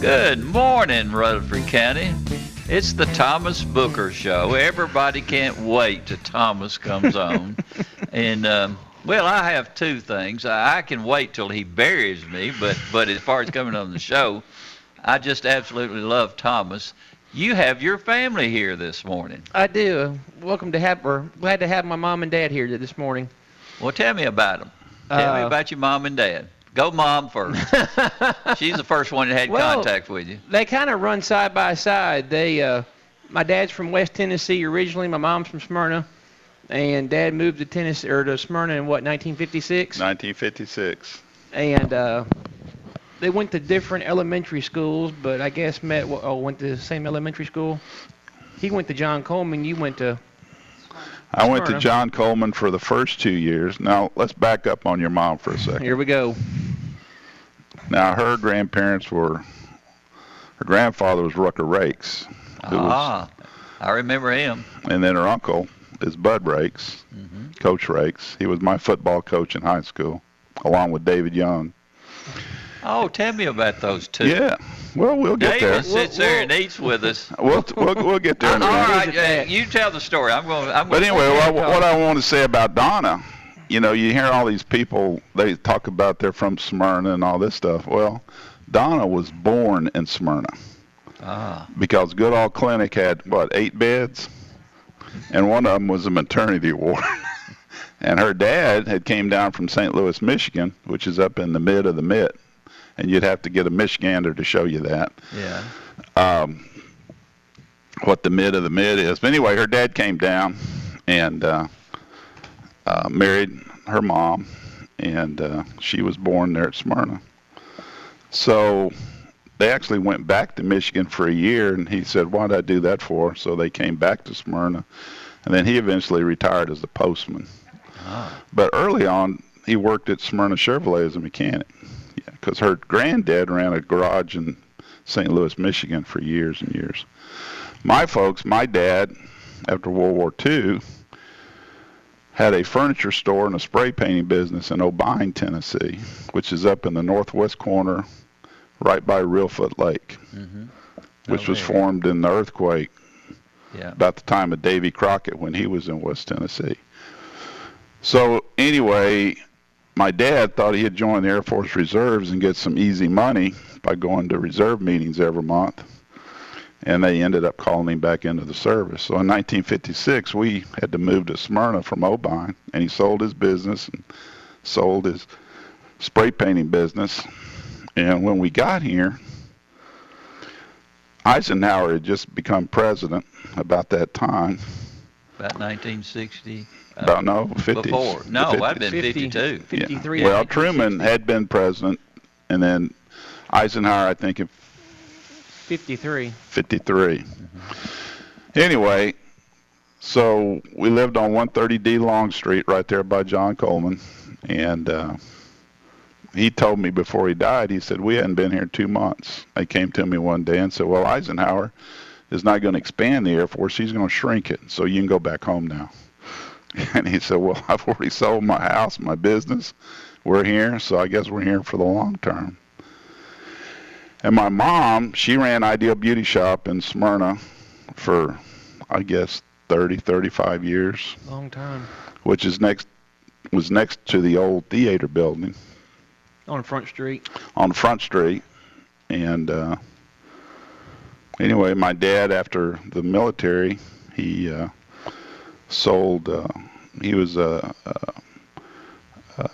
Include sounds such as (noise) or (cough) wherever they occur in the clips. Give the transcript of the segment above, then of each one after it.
Good morning, Rutherford County. It's the Thomas Booker Show. Everybody can't wait till Thomas comes on. (laughs) and, um, well, I have two things. I, I can wait till he buries me, but, but as far as coming on the show, I just absolutely love Thomas. You have your family here this morning. I do. Welcome to have, or glad to have my mom and dad here this morning. Well, tell me about them. Tell me Uh, about your mom and dad. Go mom first. (laughs) She's the first one that had Well, contact with you. They kind of run side by side. They, uh, my dad's from West Tennessee originally. My mom's from Smyrna, and dad moved to Tennessee or to Smyrna in what 1956. 1956. And uh, they went to different elementary schools, but I guess met. Oh, went to the same elementary school. He went to John Coleman. You went to. I went to Smyrna. John Coleman for the first two years. Now let's back up on your mom for a second. Here we go. Now her grandparents were, her grandfather was Rucker Rakes, who was, Ah, I remember him. and then her uncle is Bud Rakes, Mm-hmm. Coach Rakes. He was my football coach in high school, along with David Young. Oh, tell me about those two. Yeah. Well, we'll get David there. sits there and eats with us. (laughs) We'll, we'll, we'll get there in a All minute. right, at uh, you tell the story. I'm going. I'm But anyway, what, what I want to say about Donna, you know, you hear all these people, they talk about they're from Smyrna and all this stuff. Well, Donna was born in Smyrna Ah, because Goodall Clinic had, what, eight beds? And one of them was a maternity (laughs) ward. and her dad had came down from St. Louis, Michigan, which is up in the mid of the mid. And you'd have to get a Michigander to show you that yeah. um, what the mid of the mid is. But anyway, her dad came down and uh, uh, married her mom, and uh, she was born there at Smyrna. So they actually went back to Michigan for a year, and he said, "Why did I do that for?" So they came back to Smyrna, and then he eventually retired as a postman. Ah, But early on, he worked at Smyrna Chevrolet as a mechanic. Because her granddad ran a garage in St. Louis, Michigan for years and years. My folks, my dad, after World War II, had a furniture store and a spray painting business in Obion, Tennessee, which is up in the northwest corner, right by Reelfoot Lake, mm-hmm. which Oh, was formed in the earthquake Yeah. about the time of Davy Crockett when he was in West Tennessee. So anyway, my dad thought he had joined the Air Force Reserves and get some easy money by going to reserve meetings every month. And they ended up calling him back into the service. So in 1956, we had to move to Smyrna from Obion, and he sold his business and sold his spray painting business. And when we got here, Eisenhower had just become president about that time. About 1960. About no, 50s. Before. No, 50s. I've been 50, 52. Yeah. 53. Well, Truman 1960. had been president, and then Eisenhower, I think, in 53. 53. Anyway, so we lived on 130D Long Street right there by John Coleman, and uh, he told me before he died, he said, we hadn't been here two months. They came to me one day and said, well, Eisenhower is not going to expand the Air Force. He's going to shrink it, so you can go back home now. (laughs) And he said, well, I've already sold my house, my business. We're here, so I guess we're here for the long term. And my mom, she ran Ideal Beauty Shop in Smyrna for, I guess, 30, 35 years, Long time. which is next was next to the old theater building On Front Street. on Front Street. And uh, anyway, my dad, after the military, he uh, sold. Uh, he was a, a, a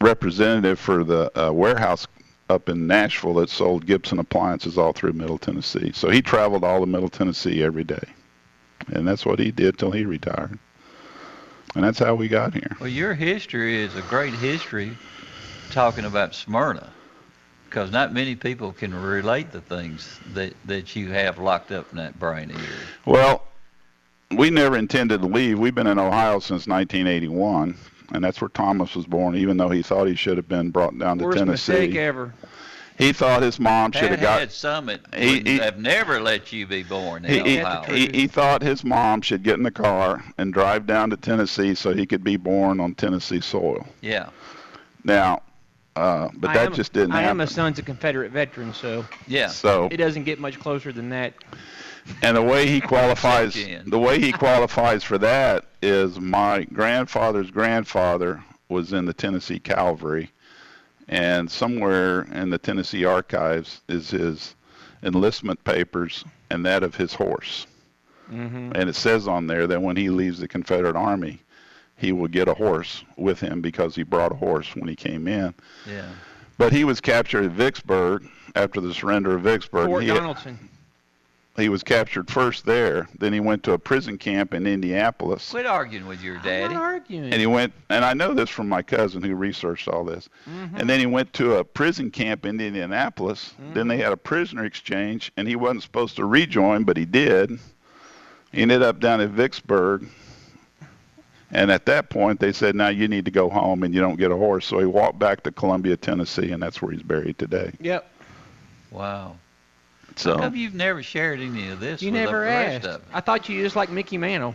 representative for the uh, warehouse up in Nashville that sold Gibson appliances all through Middle Tennessee. So he traveled all of Middle Tennessee every day, and that's what he did till he retired. And that's how we got here. Well, your history is a great history talking about Smyrna because not many people can relate the things that, that you have locked up in that brain of yours. Well, we never intended to leave. We've been in Ohio since 1981, and that's where Thomas was born. Even though he thought he should have been brought down to Worst Tennessee, mistake ever. he thought his mom should have got. Head Summit He- would he- have never let you be born in He, he, Ohio. he, he thought his mom should get in the car and drive down to Tennessee so he could be born on Tennessee soil. yeah, Now, uh, but I that am- just didn't I happen. am a son's a Confederate veteran, so yeah. so, it doesn't get much closer than that. And the way he (laughs) qualifies, the way he (laughs) qualifies for that is my grandfather's grandfather was in the Tennessee Cavalry, and somewhere in the Tennessee archives is his enlistment papers and that of his horse. hmm And it says on there that when he leaves the Confederate Army, he will get a horse with him because he brought a horse when he came in. Yeah. But he was captured at Vicksburg after the surrender of Vicksburg. Fort he, Donelson. He was captured first there. Then he went to a prison camp in Indianapolis. Quit arguing with your I'm daddy. not arguing. And he went, and I know this from my cousin who researched all this. Mhm. And then he went to a prison camp in Indianapolis. Then Mm-hmm. they had a prisoner exchange, and he wasn't supposed to rejoin, but he did. He ended up down at Vicksburg. And at that point, they said, now you need to go home and you don't get a horse. So he walked back to Columbia, Tennessee, and that's where he's buried today. Yep. Wow. How So come you've never shared any of this You with never the rest asked. of? I thought you just like Mickey Mantle.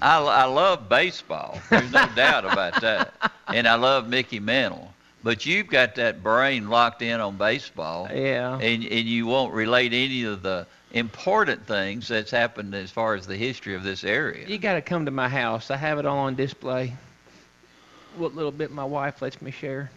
I, I love baseball. There's no (laughs) doubt about that. And I love Mickey Mantle. But you've got that brain locked in on baseball, Yeah. and, and you won't relate any of the important things that's happened as far as the history of this area. You got to come to my house. I have it all on display. What little bit my wife lets me share.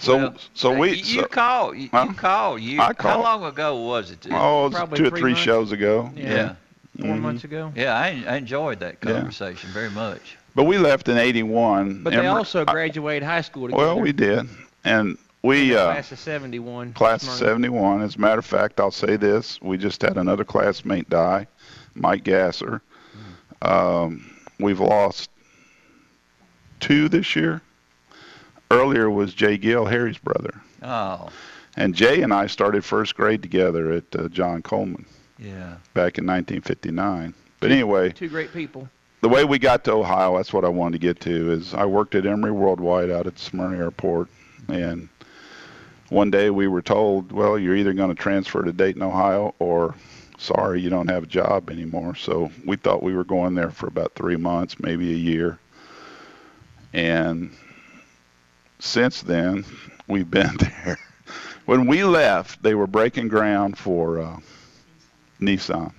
So Well, so uh, we You, you call. You, Huh? you call. You, I How long ago was it? oh, it was Probably two or three three months. shows ago. Yeah. yeah. 4 Mhm. months ago. Yeah, I, I enjoyed that Yeah. conversation very much. But we left in '81. But they also graduated high school together. Well, we did, and we uh, Class of 71. class of 71. As a matter of fact, I'll say this: we just had another classmate die, Mike Gasser. Um, we've lost two this year. Earlier was Jay Gill, Harry's brother, Oh, and Jay and I started first grade together at uh, John Coleman yeah. back in 1959. But anyway, Two great people. the way we got to Ohio, that's what I wanted to get to. Is I worked at Emery Worldwide out at Smyrna Airport, and one day we were told, well, you're either going to transfer to Dayton, Ohio, or sorry, you don't have a job anymore. So we thought we were going there for about three months, maybe a year, and since then we've been (laughs) there. When we left, they were breaking ground for uh, Nissan,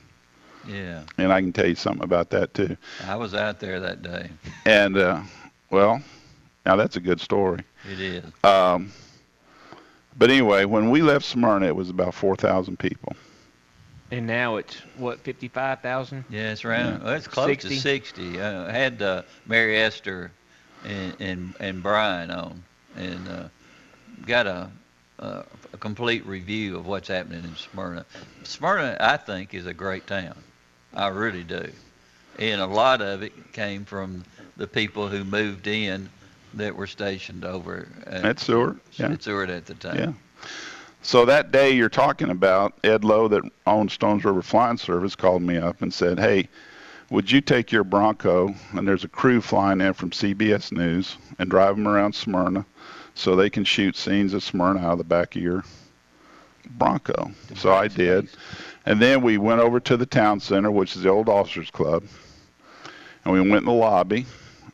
Yeah. and I can tell you something about that too. I was out there that day. And uh, well, now that's a good story. It is. Um, but anyway, when we left Smyrna, it was about four thousand people. And now it's, what, 55,000? Yeah, it's around. Yeah. Well, it's close 60. to 60. Uh, I had uh, Mary Esther and, and and Brian on, and uh, got a, a a complete review of what's happening in Smyrna. Smyrna, I think, is a great town. I really do, and a lot of it came from the people who moved in that were stationed over at, At Sewart, yeah. at Sewart at the time. Yeah. So that day you're talking about, Ed Lowe that owned Stones River Flying Service called me up and said, "Hey, would you take your Bronco and there's a crew flying in from CBS News and drive them around Smyrna so they can shoot scenes of Smyrna out of the back of your Bronco?" So I did. And then we went over to the town center, which is the old officers club, and we went in the lobby,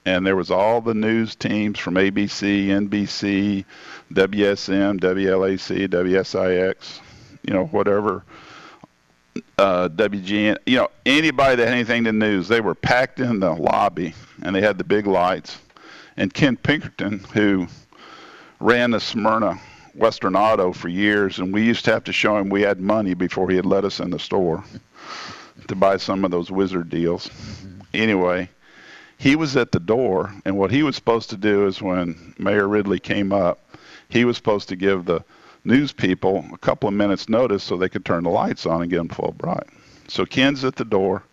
and there was all the news teams from ABC, NBC, WSM, WLAC, WSIX, you know, whatever, uh, WGN, you know, anybody that had anything to news, they were packed in the lobby, and they had the big lights. And Ken Pinkerton, who ran the Smyrna Western Auto for years, and we used to have to show him we had money before he'd let us in the store to buy some of those wizard deals. Anyway, he was at the door, and what he was supposed to do is when Mayor Ridley came up, he was supposed to give the news people a couple of minutes notice so they could turn the lights on and get them full bright. So Ken's at the door,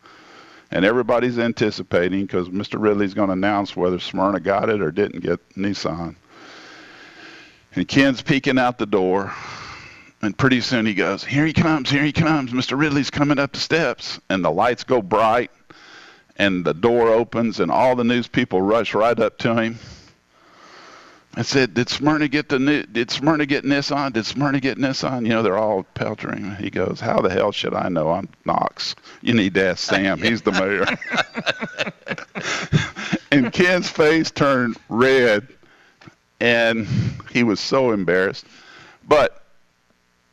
and everybody's anticipating because Mr. Ridley's going to announce whether Smyrna got it or didn't get Nissan. And Ken's peeking out the door, and pretty soon he goes, Here he comes, here he comes. Mr. Ridley's coming up the steps. And the lights go bright, and the door opens, and all the news people rush right up to him. I said, "Did Smyrna get the new, did Smyrna get Nissan? Did Smyrna get Nissan?" You know, they're all peltering. He goes, "How the hell should I know? I'm Knox. You need to ask Sam. He's the mayor." (laughs) and Ken's face turned red, and he was so embarrassed. But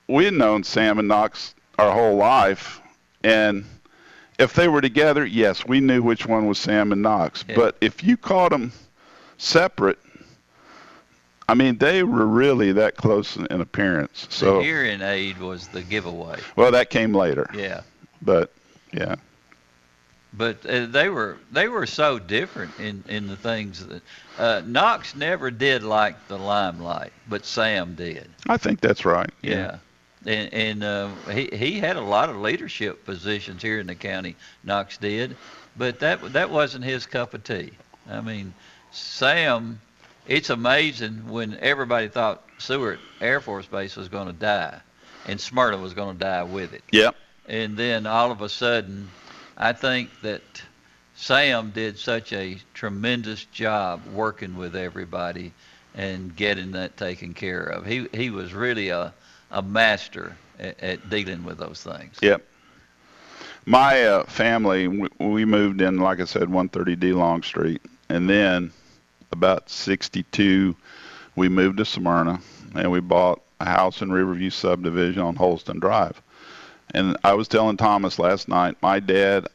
we had known Sam and Knox our whole life, and if they were together, yes, we knew which one was Sam and Knox. Yeah. But if you caught them separate, I mean, they were really that close in, appearance. So, the hearing aid was the giveaway. well, that came later. Yeah. But yeah, But uh, they were they were so different in, in the things that uh, Knox never did like the limelight, but Sam did. I think that's right. Yeah. And, and uh, he, he had a lot of leadership positions here in the county, Knox did, but that that wasn't his cup of tea. I mean, Sam, it's amazing when everybody thought Sewart Air Force Base was going to die and Smyrna was going to die with it. Yep. And then all of a sudden, I think that Sam did such a tremendous job working with everybody and getting that taken care of. He he was really a a master at, at dealing with those things. Yep. My uh, family, we, we moved in, like I said, 130D Long Street, and then about 62, we moved to Smyrna, and we bought a house in Riverview subdivision on Holston Drive. And I was telling Thomas last night, my dad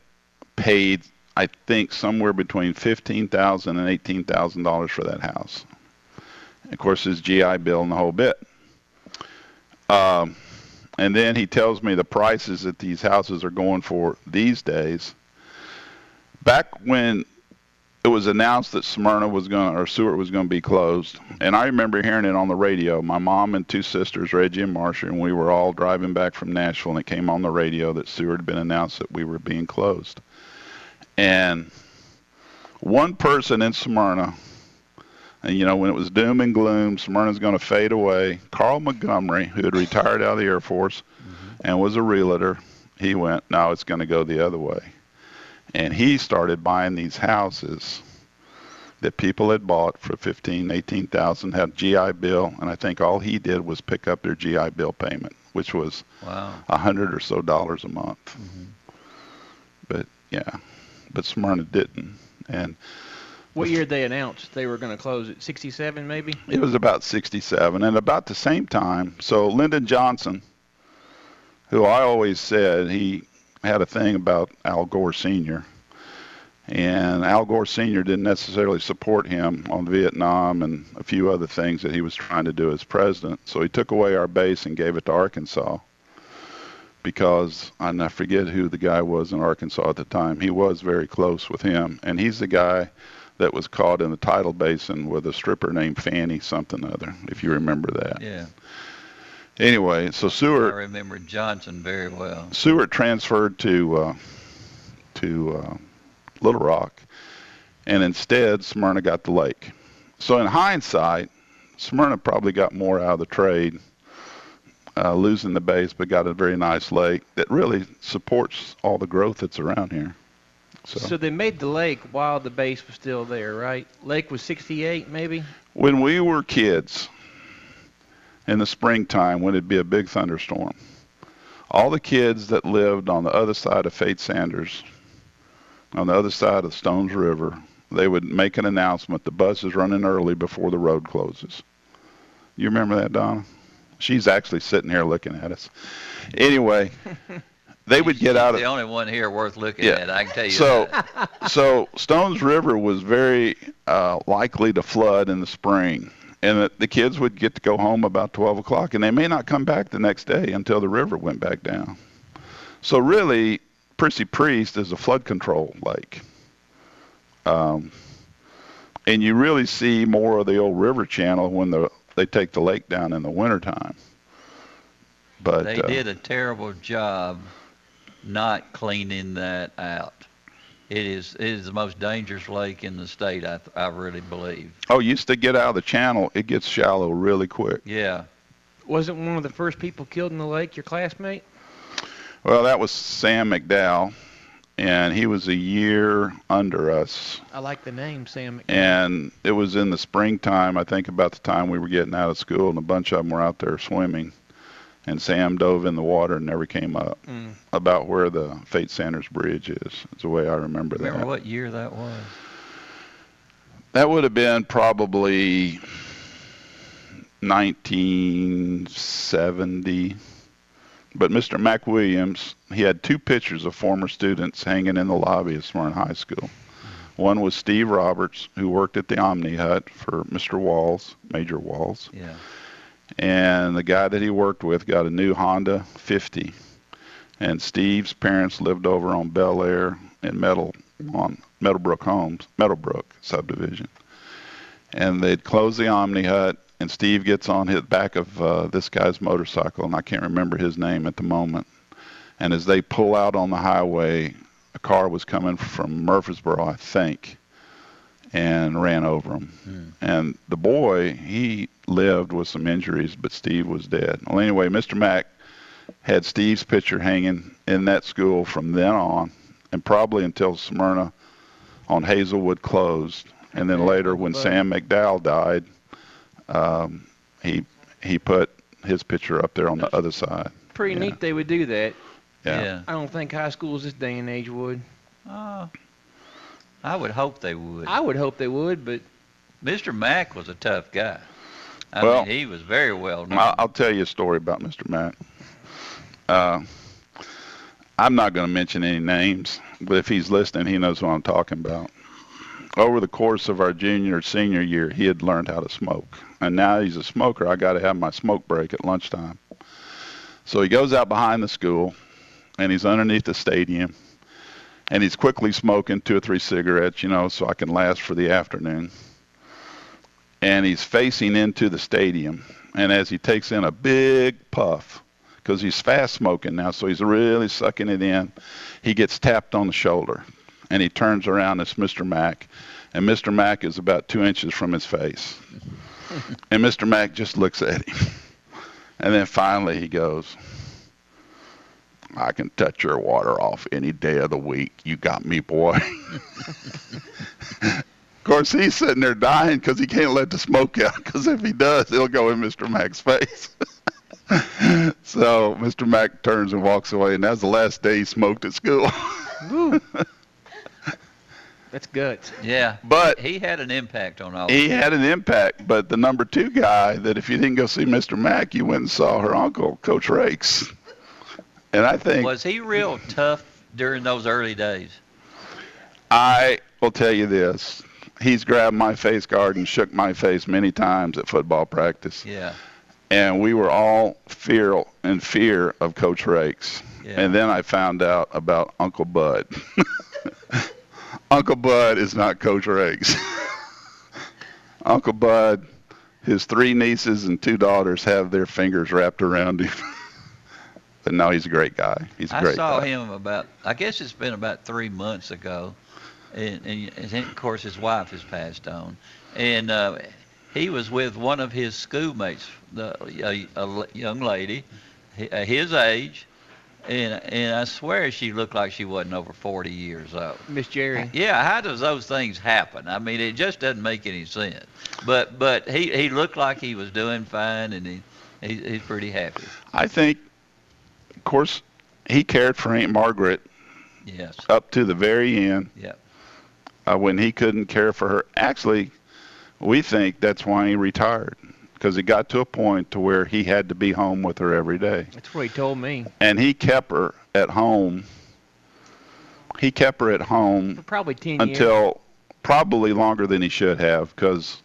paid, I think, somewhere between fifteen thousand and eighteen thousand dollars for that house. Of course, his GI Bill and the whole bit. Um, and then he tells me the prices that these houses are going for these days. Back when it was announced that Smyrna was going to, or Sewart was going to be closed, and I remember hearing it on the radio. My mom and two sisters, Reggie and Marcia, and we were all driving back from Nashville, and it came on the radio that Sewart had been announced that we were being closed. And one person in Smyrna, and you know, when it was doom and gloom, Smyrna's going to fade away. Carl Montgomery, who had retired out of the Air Force mm-hmm. and was a realtor, he went, no, it's going to go the other way. And he started buying these houses that people had bought for 15, 18,000, had GI Bill, and I think all he did was pick up their GI Bill payment, which was Wow. a hundred or so dollars a month. Mm-hmm. But yeah, but Smyrna didn't, and What year they announced they were going to close at 67 maybe? It was about 67, and about the same time. So Lyndon Johnson, who I always said he had a thing about Al Gore Sr., and Al Gore Sr. didn't necessarily support him on Vietnam and a few other things that he was trying to do as president. So he took away our base and gave it to Arkansas because and I forget who the guy was in Arkansas at the time. He was very close with him, and he's the guy that was caught in the tidal basin with a stripper named Fanny something other, if you remember that. Yeah. Anyway, so Sewart. I remember Johnson very well. Sewart transferred to uh, to uh, Little Rock, and instead Smyrna got the lake. So in hindsight, Smyrna probably got more out of the trade, uh, losing the base, but got a very nice lake that really supports all the growth that's around here. So, So they made the lake while the base was still there, right? Lake was 68 maybe? when we were kids, in the springtime when it'd be a big thunderstorm, all the kids that lived on the other side of Fate Sanders, on the other side of Stones River, they would make an announcement: the bus is running early before the road closes. You remember that, Donna? She's actually sitting here looking at us. Anyway, (laughs) they would get out of the only one here worth looking Yeah. at. I can tell you so, that. so Stones River was very uh, likely to flood in the spring, and the, kids would get to go home about 12 o'clock, and they may not come back the next day until the river went back down. So really, Percy Priest is a flood control lake. Um, and you really see more of the old river channel when the they take the lake down in the wintertime. But They uh, did a terrible job not cleaning that out. It is it is the most dangerous lake in the state. I I really believe. oh, used to get out of the channel, it gets shallow really quick. Yeah. Wasn't one of the first people killed in the lake your classmate? Well, that was Sam McDowell, and he was a year under us. I like the name Sam. McDowell. And it was in the springtime, I think about the time we were getting out of school, and a bunch of them were out there swimming. And Sam dove in the water and never came up. Mm. About where the Fate Sanders Bridge is, is the way I remember that. Remember what year that was? That would have been probably 1970. But Mr. Mac Williams, he had two pictures of former students hanging in the lobby of Smyrna High School. One was Steve Roberts, who worked at the Omni Hut for Mr. Walls, Major Walls. Yeah. And the guy that he worked with got a new Honda 50. And Steve's parents lived over on Bel Air in Metal on Meadowbrook Homes, Meadowbrook subdivision. And they'd close the Omni Hut, and Steve gets on his back of uh, this guy's motorcycle, and I can't remember his name at the moment. And as they pull out on the highway, a car was coming from Murfreesboro, I think, and ran over him. And the boy, he lived with some injuries, but Steve was dead. Well, anyway, Mr. Mack had Steve's picture hanging in that school from then on, and probably until Smyrna on Hazelwood closed. And then later, when But- Sam McDowell died, um, he he put his picture up there on the other side. Pretty Yeah. neat they would do that. Yeah. I don't think high schools this day and age would. Uh, I would hope they would. I would hope they would, but Mr. Mack was a tough guy. I Well, mean, he was very well known. I'll, I'll tell you a story about Mr. Mack. Uh, I'm not going to mention any names, but if he's listening, he knows what I'm talking about. Over the course of our junior senior year, he had learned how to smoke, and now he's a smoker. I got to have my smoke break at lunchtime. So he goes out behind the school, and he's underneath the stadium, and he's quickly smoking two or three cigarettes, you know, so I can last for the afternoon. And he's facing into the stadium, and as he takes in a big puff, because he's fast smoking now, so he's really sucking it in, he gets tapped on the shoulder, and he turns around. It's Mr. Mack, and Mr. Mack is about two inches from his face, (laughs) and Mr. Mack just looks at him, and then finally he goes. I can touch your water off any day of the week. You got me, boy. (laughs) Of course, he's sitting there dying because he can't let the smoke out. Because if he does, it'll go in Mr. Mack's (laughs) face. (laughs) so Mr. Mack turns and walks away, and that's the last day he smoked at school. woo, that's guts. yeah. But he had an impact on all. he of had an impact. But the number two guy, that if you didn't go see Mr. Mack, you went and saw her uncle, Coach Rakes. And I think Was he real tough during those early days? I will tell you this. He's grabbed my face guard and shook my face many times at football practice. Yeah. and we were all fear in fear of Coach Rakes. Yeah. And then I found out about Uncle Bud. (laughs) Uncle Bud is not Coach Rakes. (laughs) Uncle Bud, his three nieces and two daughters have their fingers wrapped around him. (laughs) but no, he's a great guy. He's a I great I saw guy. him about. I guess it's been about three months ago, and, and, and of course his wife has passed on, and uh, he was with one of his schoolmates, the a, a l- young lady, uh, his age, and and I swear she looked like she wasn't over 40 years old. Miss Jerry. Yeah, how does those things happen? I mean, it just doesn't make any sense. But but he he looked like he was doing fine, and he, he he's pretty happy. I think, of course, he cared for Aunt Margaret Yes. up to the very end. Yeah. uh, when he couldn't care for her. Actually, we think that's why he retired because he got to a point to where he had to be home with her every day, That's what he told me. and he kept her at home. He kept her at home For probably 10 years. until probably longer than he should have because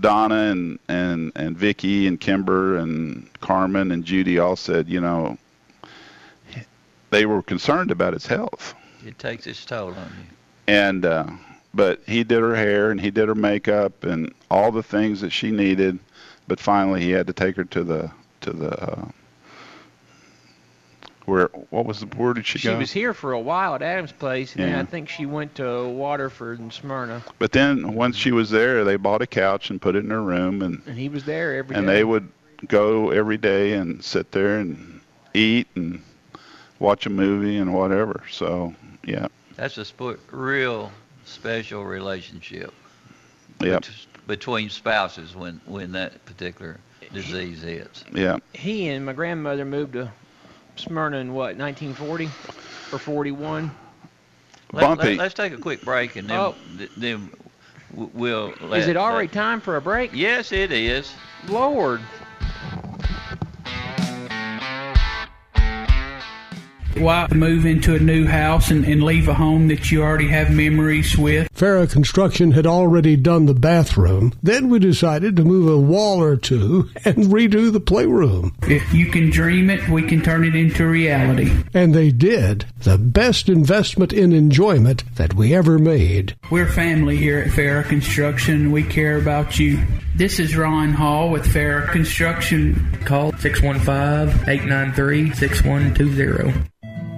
Donna and and and Vicky and Kimber and Carmen and Judy all said, you know, they were concerned about his health. It takes its toll on you. And uh, but he did her hair and he did her makeup and all the things that she needed. But finally, he had to take her to the to the uh, where what was the where did she, She go? was here for a while at Adam's place, and then I think she went to Waterford and Smyrna, But then once she was there, they bought a couch and put it in her room, and and he was there every day. and they would go every day and sit there and eat and watch a movie and whatever. So yeah, That's a sp- real special relationship yeah, bet- between spouses when when that particular disease hits. yeah. He and my grandmother moved to Smyrna in what 1940 or 41. Let, Bumpy. us take a quick break and then Oh. th- then we'll. Let, Is it already let- time for a break? Yes, it is. Lord. Why move into a new house and, and leave a home that you already have memories with? Farrah Construction had already done the bathroom. Then we decided to move a wall or two and redo the playroom. If you can dream it, we can turn it into reality. And they did. The best investment in enjoyment that we ever made. We're family here at Farrah Construction. We care about you. This is Ron Hall with Farrah Construction. Call 615 893 6120.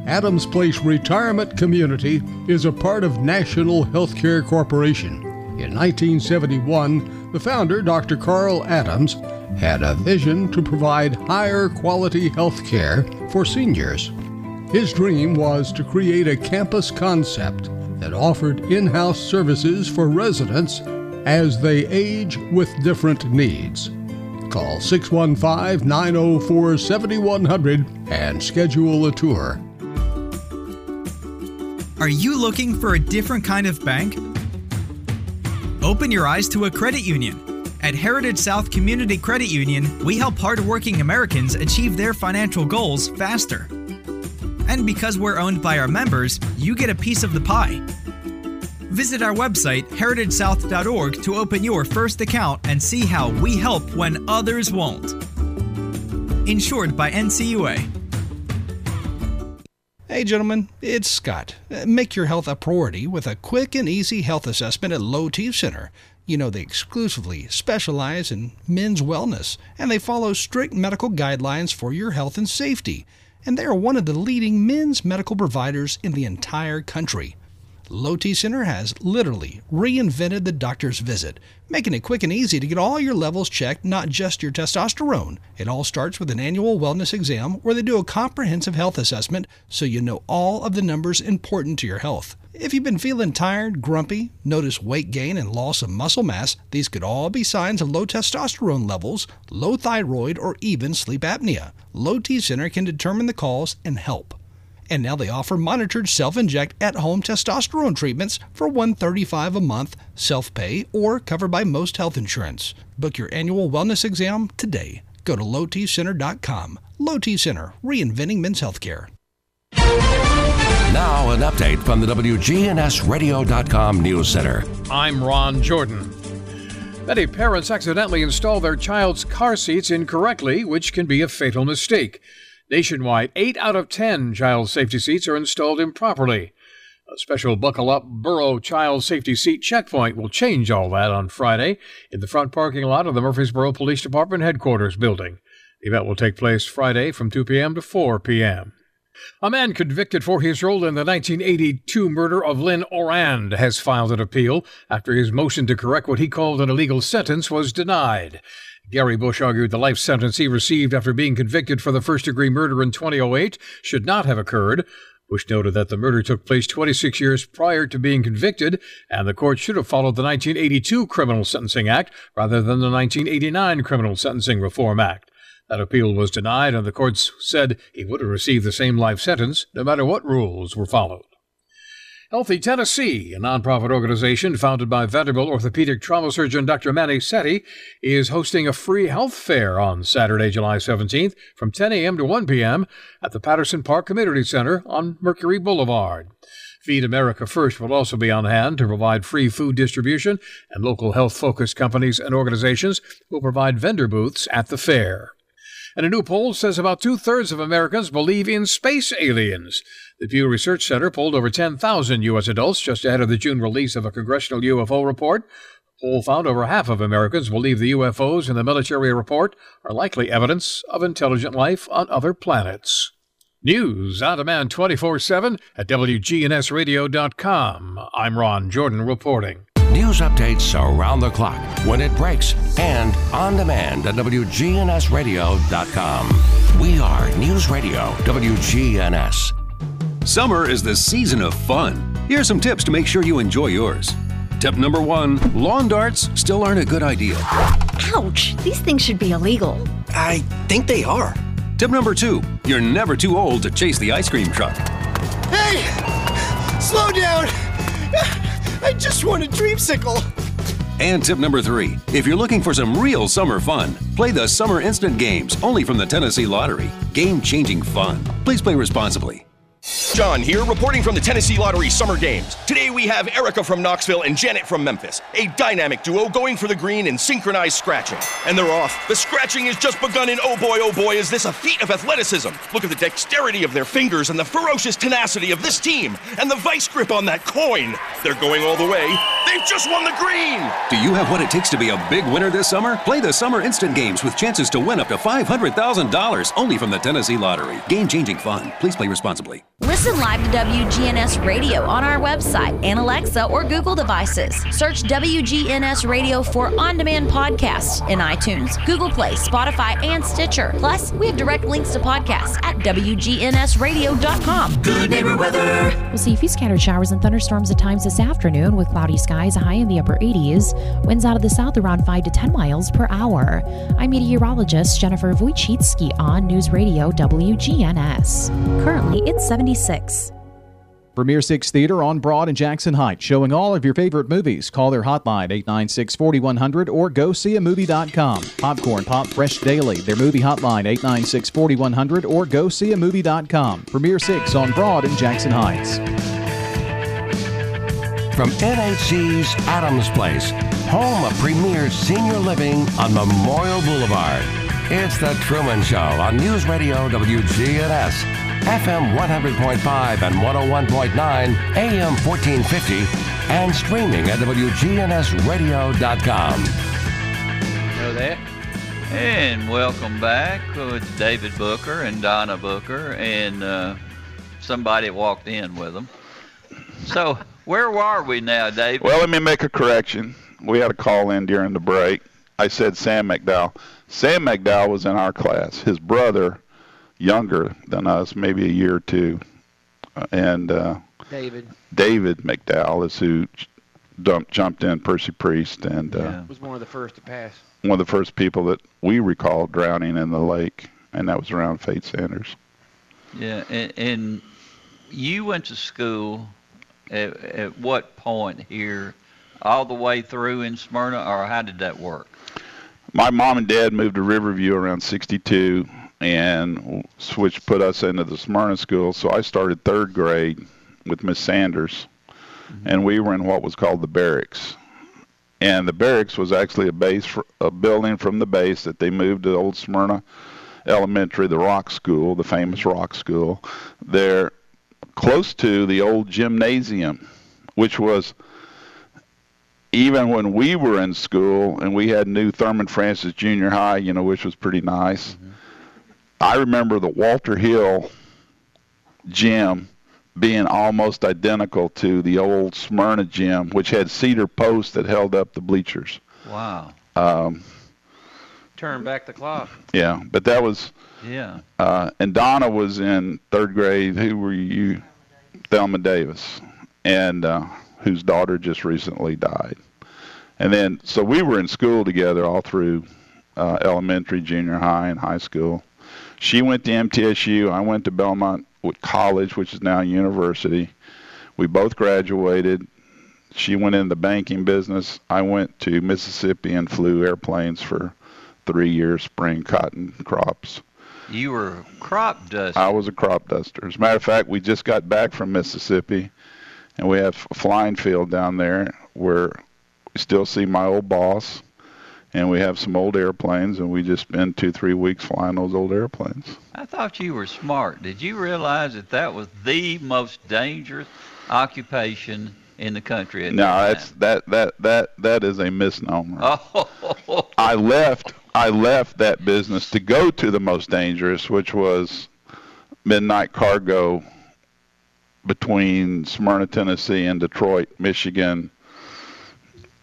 Adams Place Retirement Community is a part of National Healthcare Corporation. In 1971, the founder, Dr. Carl Adams, had a vision to provide higher quality health care for seniors. His dream was to create a campus concept that offered in house services for residents as they age with different needs. Call 615 904 7100 and schedule a tour. Are you looking for a different kind of bank? Open your eyes to a credit union. At Heritage South Community Credit Union, we help hardworking Americans achieve their financial goals faster. And because we're owned by our members, you get a piece of the pie. Visit our website, heritagesouth.org, to open your first account and see how we help when others won't. Insured by NCUA. Hey, gentlemen, it's Scott. Uh, Make your health a priority with a quick and easy health assessment at Low T Center. You know, they exclusively specialize in men's wellness, and they follow strict medical guidelines for your health and safety. And they are one of the leading men's medical providers in the entire country. Low T Center has literally reinvented the doctor's visit, making it quick and easy to get all your levels checked, not just your testosterone. It all starts with an annual wellness exam where they do a comprehensive health assessment so you know all of the numbers important to your health. If you've been feeling tired, grumpy, notice weight gain and loss of muscle mass, these could all be signs of low testosterone levels, low thyroid, or even sleep apnea. Low T Center can determine the cause and help. And now they offer monitored self-inject at-home testosterone treatments for 135 a month, self-pay, or covered by most health insurance. Book your annual wellness exam today. Go to lowtcenter.com. Low T Center, reinventing men's healthcare. Now, an update from the WGNSradio.com News Center. I'm Ron Jordan. Many parents accidentally install their child's car seats incorrectly, which can be a fatal mistake. Nationwide, 8 out of 10 child safety seats are installed improperly. A special buckle up Burrow child safety seat checkpoint will change all that on Friday in the front parking lot of the Murfreesboro Police Department headquarters building. The event will take place Friday from 2 p.m. to 4 p.m. A man convicted for his role in the 1982 murder of Lynn Orand has filed an appeal after his motion to correct what he called an illegal sentence was denied. Gary Bush argued the life sentence he received after being convicted for the first degree murder in 2008 should not have occurred. Bush noted that the murder took place 26 years prior to being convicted, and the court should have followed the 1982 Criminal Sentencing Act rather than the 1989 Criminal Sentencing Reform Act. That appeal was denied, and the courts said he would have received the same life sentence no matter what rules were followed. Healthy Tennessee, a nonprofit organization founded by Vanderbilt orthopedic trauma surgeon Dr. Manny Sethi, is hosting a free health fair on Saturday, July 17th from 10 a.m. to 1 p.m. at the Patterson Park Community Center on Mercury Boulevard. Feed America First will also be on hand to provide free food distribution, and local health focused companies and organizations will provide vendor booths at the fair. And a new poll says about two thirds of Americans believe in space aliens. The Pew Research Center polled over 10,000 U.S. adults just ahead of the June release of a congressional UFO report. The poll found over half of Americans believe the UFOs in the military report are likely evidence of intelligent life on other planets. News on demand 24 7 at WGNSradio.com. I'm Ron Jordan reporting. News updates around the clock, when it breaks, and on demand at WGNSradio.com. We are News Radio WGNS. Summer is the season of fun. Here are some tips to make sure you enjoy yours. Tip number one lawn darts still aren't a good idea. Ouch! These things should be illegal. I think they are. Tip number two you're never too old to chase the ice cream truck. Hey! Slow down! I just want a dreamsicle! And tip number three if you're looking for some real summer fun, play the Summer Instant Games only from the Tennessee Lottery. Game changing fun. Please play responsibly. John here, reporting from the Tennessee Lottery Summer Games. Today we have Erica from Knoxville and Janet from Memphis, a dynamic duo going for the green in synchronized scratching. And they're off. The scratching has just begun, and oh boy, oh boy, is this a feat of athleticism. Look at the dexterity of their fingers and the ferocious tenacity of this team, and the vice grip on that coin. They're going all the way. They've just won the green! Do you have what it takes to be a big winner this summer? Play the Summer Instant Games with chances to win up to $500,000 only from the Tennessee Lottery. Game changing fun. Please play responsibly. Listen live to WGNS Radio on our website and Alexa or Google devices. Search WGNS Radio for on demand podcasts in iTunes, Google Play, Spotify, and Stitcher. Plus, we have direct links to podcasts at WGNSradio.com. Good neighbor weather. We'll see a few scattered showers and thunderstorms at times this afternoon with cloudy skies, high in the upper 80s. Winds out of the south around 5 to 10 miles per hour. I'm meteorologist Jennifer Wojcicki on News Radio WGNS. Currently, it's 76. Premier Six Theater on Broad and Jackson Heights, showing all of your favorite movies. Call their hotline 896 4100 or go see a movie.com. Popcorn Pop Fresh Daily, their movie hotline 896 4100 or go see a movie.com. Premier Six on Broad and Jackson Heights. From NHC's Adams Place, home of premier senior living on Memorial Boulevard, it's The Truman Show on News Radio WGNS. FM 100.5 and 101.9, AM 1450, and streaming at WGNSradio.com. Know that? And welcome back with David Booker and Donna Booker and uh, somebody walked in with them. So, where are we now, David? Well, let me make a correction. We had a call in during the break. I said Sam McDowell. Sam McDowell was in our class. His brother younger than us, maybe a year or two. Uh, and uh, David. David McDowell is who dumped, jumped in Percy Priest and uh, was one of the first to pass. One of the first people that we recall drowning in the lake, and that was around Fate Sanders. Yeah, and, and you went to school at, at what point here? All the way through in Smyrna, or how did that work? My mom and dad moved to Riverview around 62 and which put us into the Smyrna school. So I started third grade with Miss Sanders, mm-hmm. and we were in what was called the barracks. And the barracks was actually a base, for, a building from the base that they moved to Old Smyrna Elementary, the Rock School, the famous Rock School. They're close to the old gymnasium, which was even when we were in school and we had new Thurman Francis Junior High, you know, which was pretty nice. Mm-hmm. I remember the Walter Hill gym being almost identical to the old Smyrna gym, which had cedar posts that held up the bleachers. Wow. Um, Turn back the clock. Yeah, but that was. Yeah. Uh, and Donna was in third grade. Who were you? Thelma Davis, and uh, whose daughter just recently died. And then, so we were in school together all through uh, elementary, junior high, and high school. She went to MTSU. I went to Belmont College, which is now a university. We both graduated. She went in the banking business. I went to Mississippi and flew airplanes for three years, spring cotton crops. You were a crop duster. I was a crop duster. As a matter of fact, we just got back from Mississippi. and we have a flying field down there where we still see my old boss, and we have some old airplanes, and we just spend two three weeks flying those old airplanes. I thought you were smart. Did you realize that that was the most dangerous occupation in the country? No, that that's that that that that is a misnomer. (laughs) Oh, I left I left that business to go to the most dangerous, which was midnight cargo between Smyrna, Tennessee and Detroit, Michigan.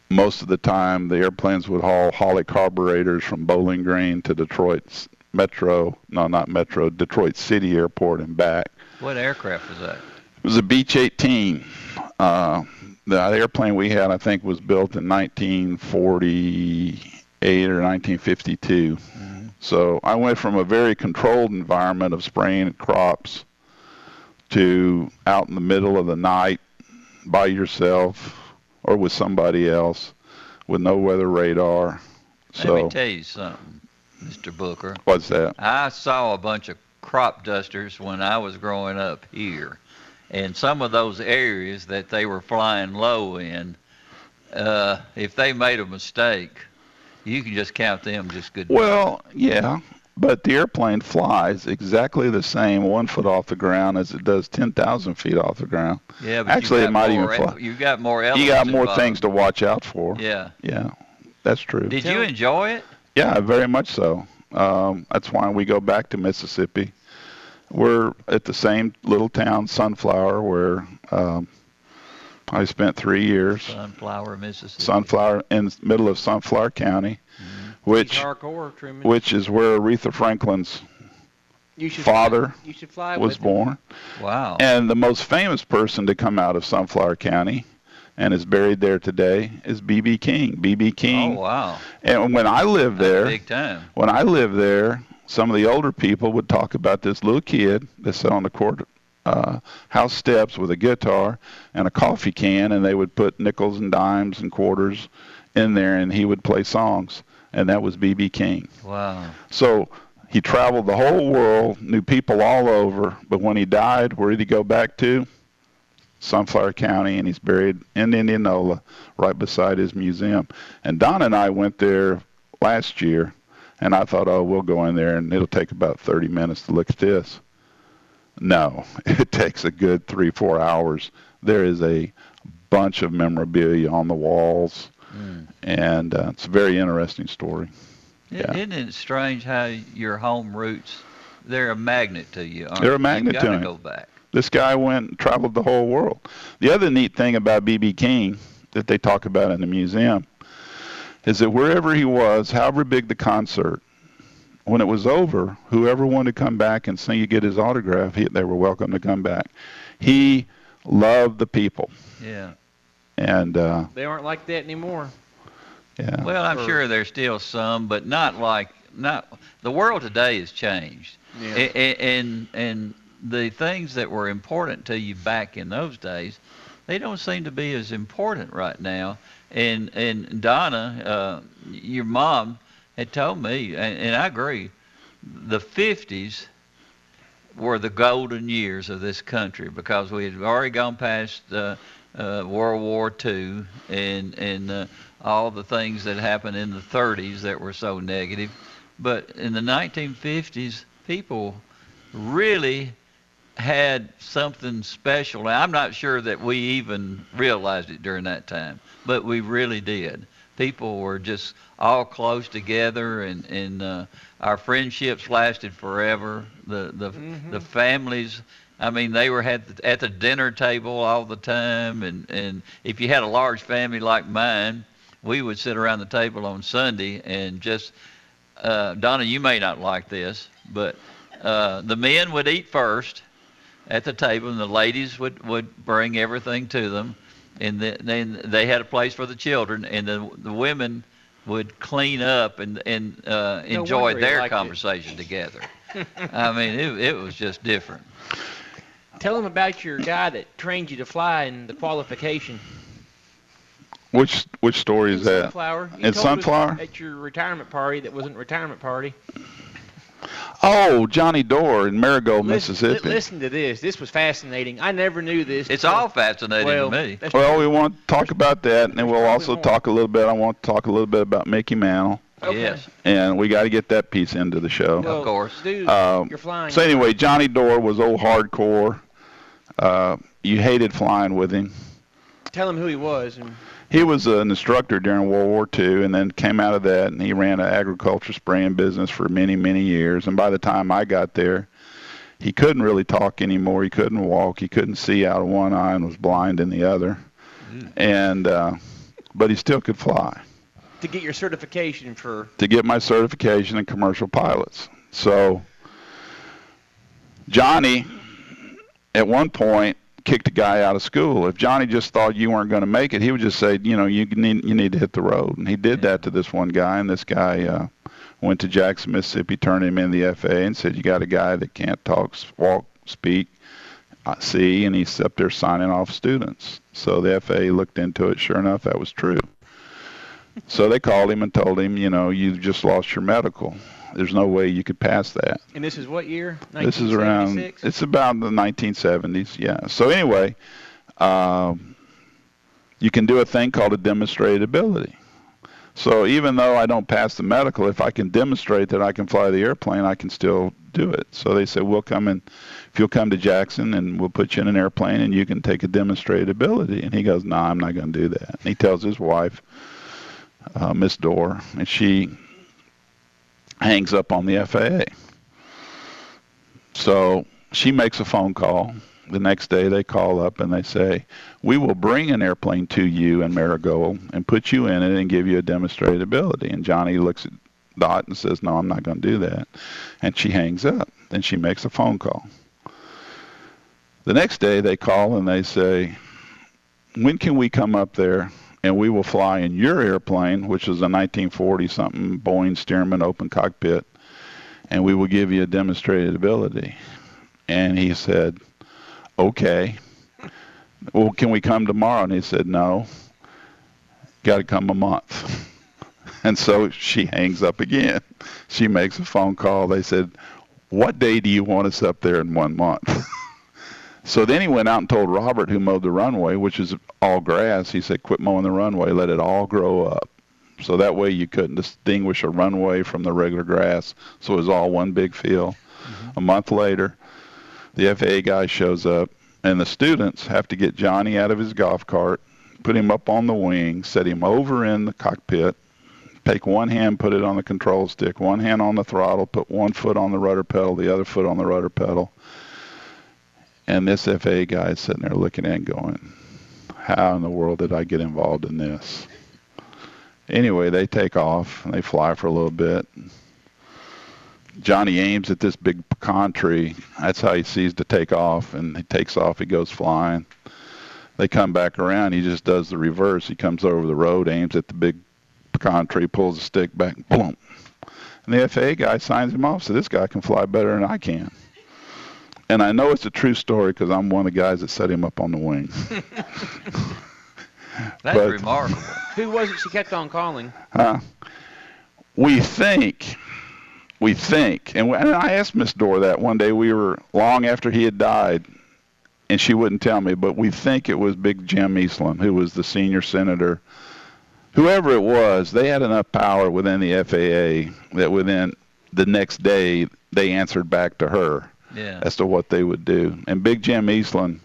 Most of the time the airplanes would haul Holley carburetors from Bowling Green to Detroit's Metro, no not Metro, Detroit City Airport and back. what aircraft was that? It was a Beech 18. Uh, the airplane we had, I think, was built in 1948 or 1952. So I went from a very controlled environment of spraying crops to out in the middle of the night by yourself or with somebody else with no weather radar. So Let me tell you something, Mr. Booker. what's that? I saw a bunch of crop dusters when I was growing up here, and some of those areas that they were flying low in, uh, if they made a mistake, you can just count them just good. Well, yeah, but the airplane flies exactly the same one foot off the ground as it does 10,000 feet off the ground. yeah, but Actually, it got might even fly. You got more You got more involved. things to watch out for. Yeah. Yeah, that's true. Did you enjoy it? Yeah, very much so. Um, that's why we go back to Mississippi. We're at the same little town, Sunflower, where um, I spent three years. Sunflower, Mississippi. Sunflower in the middle of Sunflower County, which hardcore, Truman. which is where Aretha Franklin's You should father you should fly was with him. born. Wow. And the most famous person to come out of Sunflower County and is buried there today is B.B. King. B.B. King. Oh King. wow. And when I lived there, Big time. when I lived there, some of the older people would talk about this little kid that sat on the court uh, house steps with a guitar and a coffee can, and they would put nickels and dimes and quarters in there, and he would play songs, and that was B.B. King. Wow. So he traveled the whole world, knew people all over, but when he died, where did he go back to? Sunflower County, and he's buried in Indianola, right beside his museum. And Don and I went there last year, and I thought, oh, we'll go in there, and it'll take about 30 minutes to look at this. No, (laughs) it takes a good three, four hours. There is a bunch of memorabilia on the walls, and uh, it's a very interesting story. Yeah. Isn't it strange how your home roots, they're a magnet to you, aren't They're a magnet you to him. go back. This guy went and traveled the whole world. The other neat thing about B.B. King that they talk about in the museum is that wherever he was, however big the concert, when it was over, whoever wanted to come back and sing, you get his autograph, he, they were welcome to come back. He loved the people, Yeah. And uh, They aren't like that anymore. yeah. Well, I'm Or- sure there's still some, but not like not. The world today has changed, Yeah. A- a- and and the things that were important to you back in those days, they don't seem to be as important right now. And and Donna, uh, your mom had told me, and, and I agree, the 50s were the golden years of this country because we had already gone past uh, uh, World War II and and uh, all the things that happened in the 30s that were so negative. But in the 1950s, people really had something special. Now, I'm not sure that we even realized it during that time, but we really did. People were just all close together, and and uh, our friendships lasted forever. The the the families. I mean, they were at the, at the dinner table all the time, and and if you had a large family like mine, we would sit around the table on Sunday and just. Uh, Donna, you may not like this, but uh, the men would eat first at the table, and the ladies would, would bring everything to them, and the, then they had a place for the children, and the the women would clean up and and uh, enjoy he their liked it. conversation together. I mean, it it was just different. Tell them about your guy that trained you to fly and the qualification. Which which story is that? Sunflower. You In Sunflower? At your retirement party that wasn't a retirement party. Oh, Johnny Dore in Marigold, Listen, Mississippi. li- listen to this. This was fascinating. I never knew this. It's all fascinating well, to me. Well, we want to talk about that, and then we'll also talk a little bit. I want to talk a little bit about Mickey Mantle, Yes. and we got to get that piece into the show. Well, Of course. Dude, Um, you're flying. So anyway, Johnny Dore was old hardcore. Uh, you hated flying with him. Tell him who he was. And He was an instructor during World War II, and then came out of that, and he ran an agriculture spraying business for many, many years. And by the time I got there, he couldn't really talk anymore. He couldn't walk. He couldn't see out of one eye and was blind in the other. And uh, but he still could fly. to get your certification for to get my certification in commercial pilots. So Johnny, at one point, kicked a guy out of school. If Johnny just thought you weren't going to make it, he would just say, you know, you need you need to hit the road. And he did that to this one guy, and this guy uh, went to Jackson, Mississippi, turned him in the FAA, and said, you got a guy that can't talk, walk, speak, uh, see, and he's up there signing off students. So the FAA looked into it. Sure enough, that was true. So they called him and told him, you know, you just lost your medical. There's no way you could pass that. and this is what year? This is around. It's about the 1970s. Yeah. So anyway, um, you can do a thing called a demonstrated ability. So even though I don't pass the medical, if I can demonstrate that I can fly the airplane, I can still do it. So they said, we'll come and if you'll come to Jackson and we'll put you in an airplane and you can take a demonstrated ability. And he goes, no, I'm not going to do that. And he tells his wife, uh, Miss Dorr, and she hangs up on the FAA. So she makes a phone call. The next day they call up and they say, We will bring an airplane to you in Marigold and put you in it and give you a demonstrated ability. And Johnny looks at Dot and says, No, I'm not going to do that. And she hangs up. Then she makes a phone call. The next day they call and they say, When can we come up there and we will fly in your airplane, which is a 1940 something Boeing Stearman open cockpit, and we will give you a demonstrated ability. And he said, Okay. Well, can we come tomorrow? And he said, No. Got to come a month. (laughs) And so she hangs up again. She makes a phone call. They said, What day do you want us up there in one month? (laughs) So then he went out and told Robert, who mowed the runway, which is all grass, he said, quit mowing the runway, let it all grow up. So that way you couldn't distinguish a runway from the regular grass. So it was all one big field. Mm-hmm. A month later, the FAA guy shows up, and the students have to get Johnny out of his golf cart, put him up on the wing, set him over in the cockpit, take one hand, put it on the control stick, one hand on the throttle, put one foot on the rudder pedal, the other foot on the rudder pedal. And this FAA guy is sitting there looking at going, how in the world did I get involved in this? Anyway, they take off and they fly for a little bit. Johnny aims at this big pecan tree. That's how he sees to take off, and he takes off. He goes flying. They come back around. He just does the reverse. He comes over the road, aims at the big pecan tree, pulls the stick back, boom. And the FAA guy signs him off. So this guy can fly better than I can. And I know it's a true story because I'm one of the guys that set him up on the wing. (laughs) That's But- remarkable. Who was it she kept on calling? Huh? We think, we think, and, and I asked Miss Dorr that one day. We were long after he had died, and she wouldn't tell me, but we think it was Big Jim Eastland, who was the senior senator. Whoever it was, they had enough power within the FAA that within the next day they answered back to her Yeah. as to what they would do. And Big Jim Eastland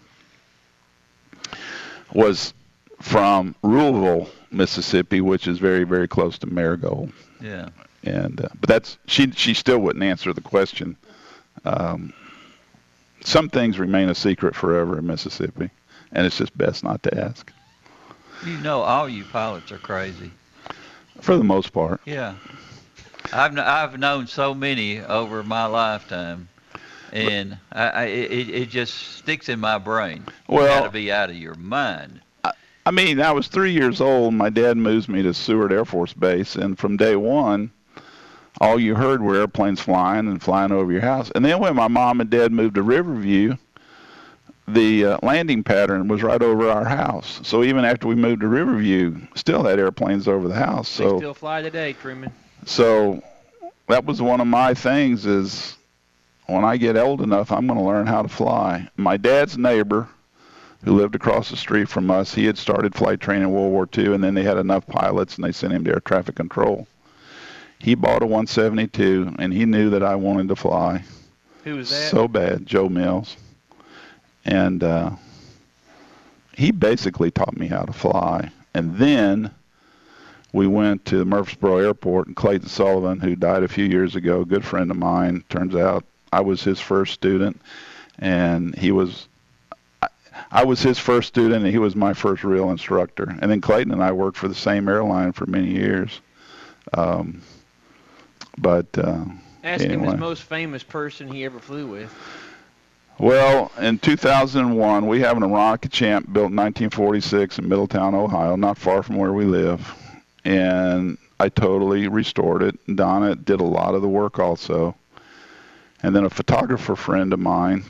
was from Louisville, Mississippi, which is very, very close to Marigold. Yeah. And uh, but that's she. She still wouldn't answer the question. Um, some things remain a secret forever in Mississippi, and it's just best not to ask, You know, all you pilots are crazy. for the most part. Yeah. I've I've known so many over my lifetime, and I, I it, it just sticks in my brain. you Well- got to be out of your mind. I mean, I was three years old. My dad moves me to Sewart Air Force Base, and from day one, all you heard were airplanes flying and flying over your house. And then when my mom and dad moved to Riverview, the uh, landing pattern was right over our house. So even after we moved to Riverview, still had airplanes over the house. They So still fly today, Truman. so that was one of my things is when I get old enough, I'm going to learn how to fly. My dad's neighbor, who lived across the street from us, he had started flight training in World War II, and then they had enough pilots, and they sent him to air traffic control. He bought a 172, and he knew that I wanted to fly. Who was that? So bad, Joe Mills. And uh, he basically taught me how to fly. And then we went to Murfreesboro Airport, and Clayton Sullivan, who died a few years ago, a good friend of mine, turns out I was his first student, and he was. I- was his first student, and he was my first real instructor. And then Clayton and I worked for the same airline for many years. Um, but uh, Ask him anyway. his most famous person he ever flew with. Well, in 2001, we have an Aeronca Champ built in 1946 in Middletown, Ohio, not far from where we live. And I totally restored it. Donna did a lot of the work also. And then a photographer friend of mine,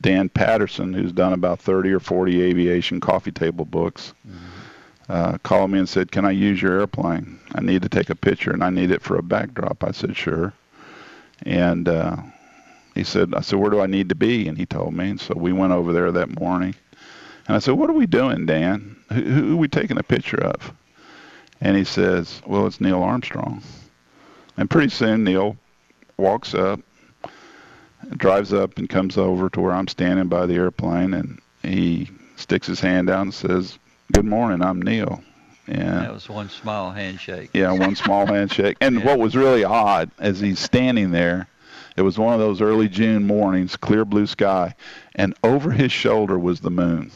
Dan Patterson, who's done about 30 or 40 aviation coffee table books, uh, called me and said, Can I use your airplane? I need to take a picture and I need it for a backdrop. I said, Sure. And uh, he said, I said, where do I need to be? And he told me. And so we went over there that morning. And I said, what are we doing, Dan? Who, who are we taking a picture of? And he says, well, it's Neil Armstrong. And pretty soon Neil walks up, drives up and comes over to where I'm standing by the airplane. And he sticks his hand out and says, good morning, I'm Neil. And That was one small handshake. yeah, one small (laughs) handshake. And what was really odd as he's standing there, it was one of those early June mornings, clear blue sky, and over his shoulder was the moon.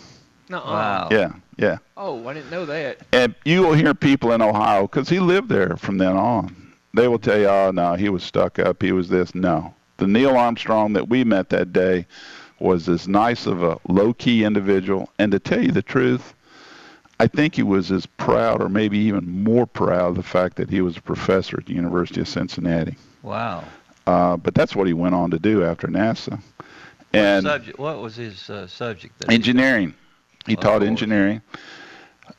Nuh-uh. Yeah, yeah. Oh, I didn't know that. And you will hear people in Ohio, because he lived there from then on. They will tell you, oh, no, he was stuck up. He was this. No. The Neil Armstrong that we met that day was as nice of a low key individual. And to tell you the truth, I think he was as proud, or maybe even more proud, of the fact that he was a professor at the University of Cincinnati. Wow. Uh, but that's what he went on to do after NASA. And subject, what was his uh, subject? That he- engineering. He taught engineering.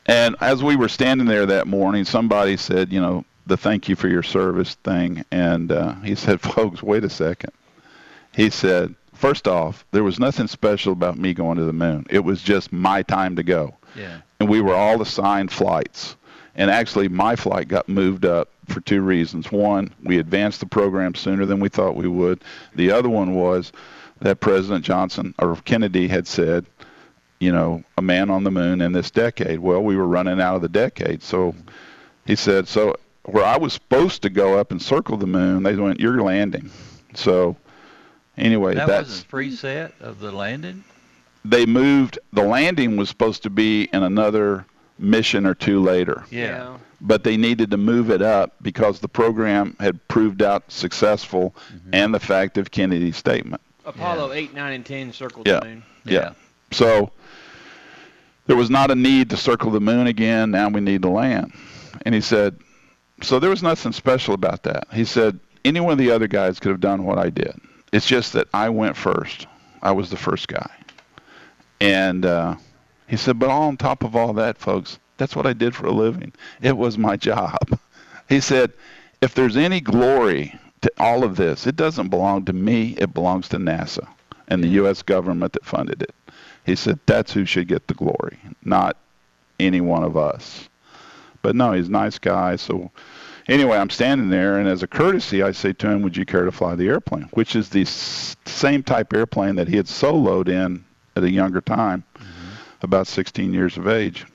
And as we were standing there that morning, somebody said, you know, the thank you for your service thing. And uh, he said, (laughs) folks, wait a second. He said, first off, there was nothing special about me going to the moon. It was just my time to go. Yeah. And we were all assigned flights. And actually, my flight got moved up for two reasons. One, we advanced the program sooner than we thought we would. The other one was that President Johnson or Kennedy had said, you know, a man on the moon in this decade. Well, we were running out of the decade. So he said, so where I was supposed to go up and circle the moon, they went, you're landing. So anyway, that that's wasn't preset of the landing. they moved the landing was supposed to be in another mission or two later Yeah. but they needed to move it up because the program had proved out successful mm-hmm. and the fact of kennedy's statement Apollo 8, 9, and 10 circled yeah the moon. Yeah. yeah so there was not a need to circle the moon again now we need to land and he said so there was nothing special about that he said any one of the other guys could have done what i did it's just that i went first i was the first guy and uh, he said, but on top of all that, folks, that's what I did for a living. It was my (laughs) job. He said, if there's any glory to all of this, it doesn't belong to me. It belongs to NASA and the U.S. government that funded it. He said, that's who should get the glory, not any one of us. But no, he's a nice guy. So anyway, I'm standing there, and as a courtesy, I say to him, would you care to fly the airplane? Which is the s- same type airplane that he had soloed in at a younger time, mm-hmm. about 16 years of age.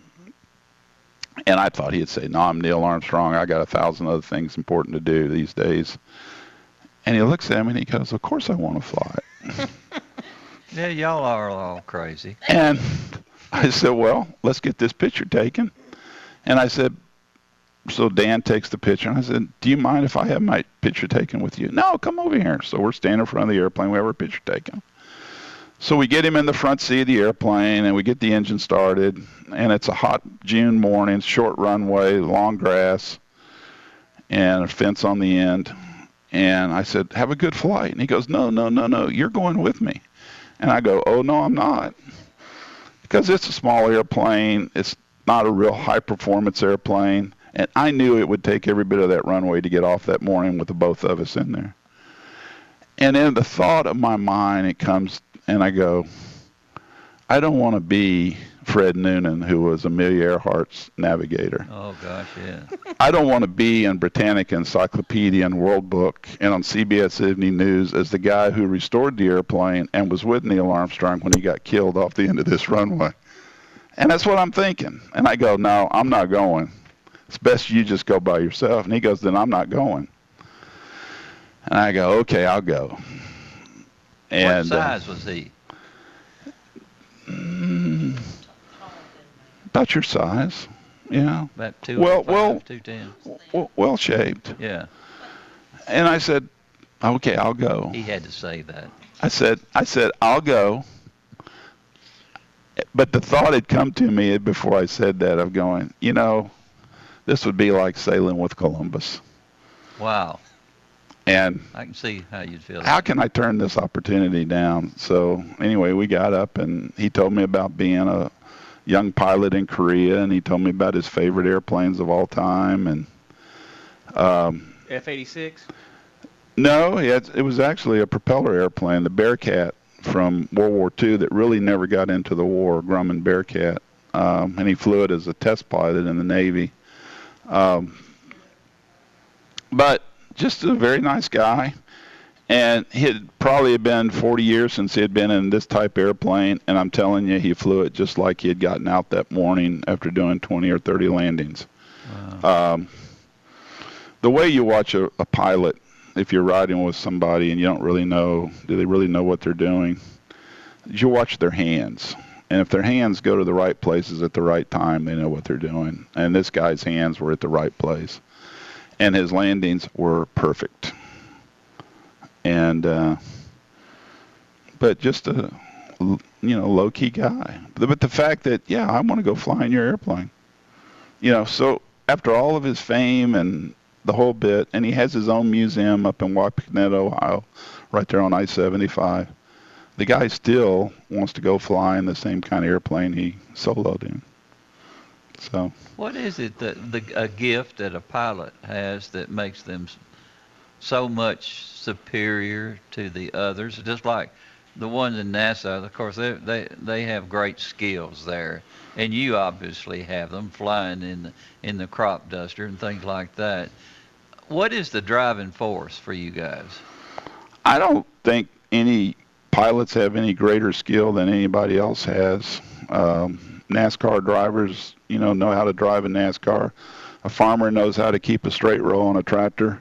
And I thought he'd say, no, I'm Neil Armstrong. I got a thousand other things important to do these days. And he looks at me and he goes, of course I want to fly it. (laughs) Yeah, y'all are all crazy. And I said, well, let's get this picture taken. And I said, so Dan takes the picture. And I said, do you mind if I have my picture taken with you? No, come over here. So we're standing in front of the airplane. We have our picture taken. So we get him in the front seat of the airplane and we get the engine started. And it's a hot June morning, short runway, long grass, and a fence on the end. And I said, have a good flight. And he goes, no, no, no, no, you're going with me. And I go, oh, no, I'm not. Because it's a small airplane. It's not a real high performance airplane. And I knew it would take every bit of that runway to get off that morning with the both of us in there. And in the thought of my mind, it comes, and I go, I don't want to be Fred Noonan, who was Amelia Earhart's navigator. Oh gosh, yeah. (laughs) I don't want to be in Britannica Encyclopedia and World Book and on CBS Evening News as the guy who restored the airplane and was with Neil Armstrong when he got killed off the end of this runway. And that's what I'm thinking. And I go, no, I'm not going. It's best you just go by yourself. And he goes, then I'm not going. And I go, okay, I'll go. And what uh, size was he? mm, about your size, yeah. About two well, well, two ten. well, well shaped. Yeah. And I said, okay, I'll go. He had to say that. I said, I said, I'll go. But the thought had come to me before I said that of going, you know, this would be like sailing with Columbus. Wow. And I can see how you'd feel. how can I turn this opportunity down? So anyway, we got up and he told me about being a young pilot in Korea and he told me about his favorite airplanes of all time and um F-86. no, he it was actually a propeller airplane, the Bearcat from World War II that really never got into the war, Grumman Bearcat. Um, and he flew it as a test pilot in the Navy. Um, but just a very nice guy. And he had probably been 40 years since he had been in this type airplane. And I'm telling you, he flew it just like he had gotten out that morning after doing 20 or 30 landings. Um, the way you watch a, a pilot, if you're riding with somebody and you don't really know, do they really know what they're doing? You watch their hands. And if their hands go to the right places at the right time, they know what they're doing. And this guy's hands were at the right place. And his landings were perfect. And, uh, but just a, you know, low key guy. But the fact that, yeah, I want to go fly in your airplane. You know, so after all of his fame and the whole bit, and he has his own museum up in Wapakoneta, Ohio, right there on I-75. The guy still wants to go fly in the same kind of airplane he soloed in. So What is it that the a gift that a pilot has that makes them so much superior to the others? Just like the ones in NASA, of course, they they they have great skills there, and you obviously have them flying in in the crop duster and things like that. What is the driving force for you guys? I don't think any pilots have any greater skill than anybody else has. Um, NASCAR drivers, you know, know how to drive a NASCAR. A farmer knows how to keep a straight row on a tractor.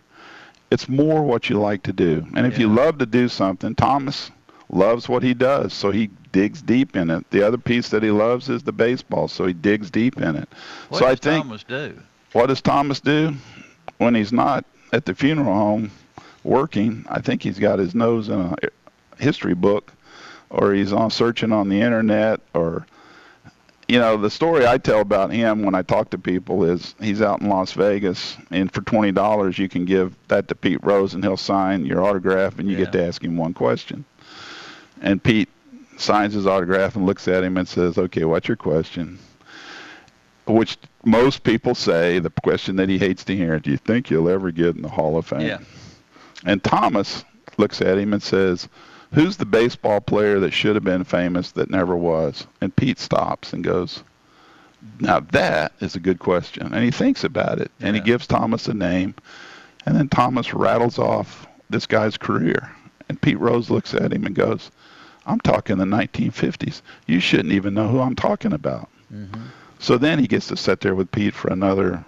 It's more what you like to do. And if you love to do something, Thomas loves what he does, so he digs deep in it. The other piece that he loves is the baseball, so he digs deep in it. What so does I think Thomas do? what does Thomas do when he's not at the funeral home working? I think he's got his nose in a history book, or he's on searching on the internet, or you know, the story I tell about him when I talk to people is he's out in Las Vegas, and for twenty dollars you can give that to Pete Rose, and he'll sign your autograph, and you get to ask him one question. And Pete signs his autograph and looks at him and says, "Okay, what's your question?" Which most people say the question that he hates to hear: "Do you think you'll ever get in the Hall of Fame?" Yeah. And Thomas looks at him and says, Who's the baseball player that should have been famous that never was? And Pete stops and goes, Now that is a good question. And he thinks about it and he gives Thomas a name. And then Thomas rattles off this guy's career. And Pete Rose looks at him and goes, I'm talking the 1950s. You shouldn't even know who I'm talking about. Mm-hmm. So then he gets to sit there with Pete for another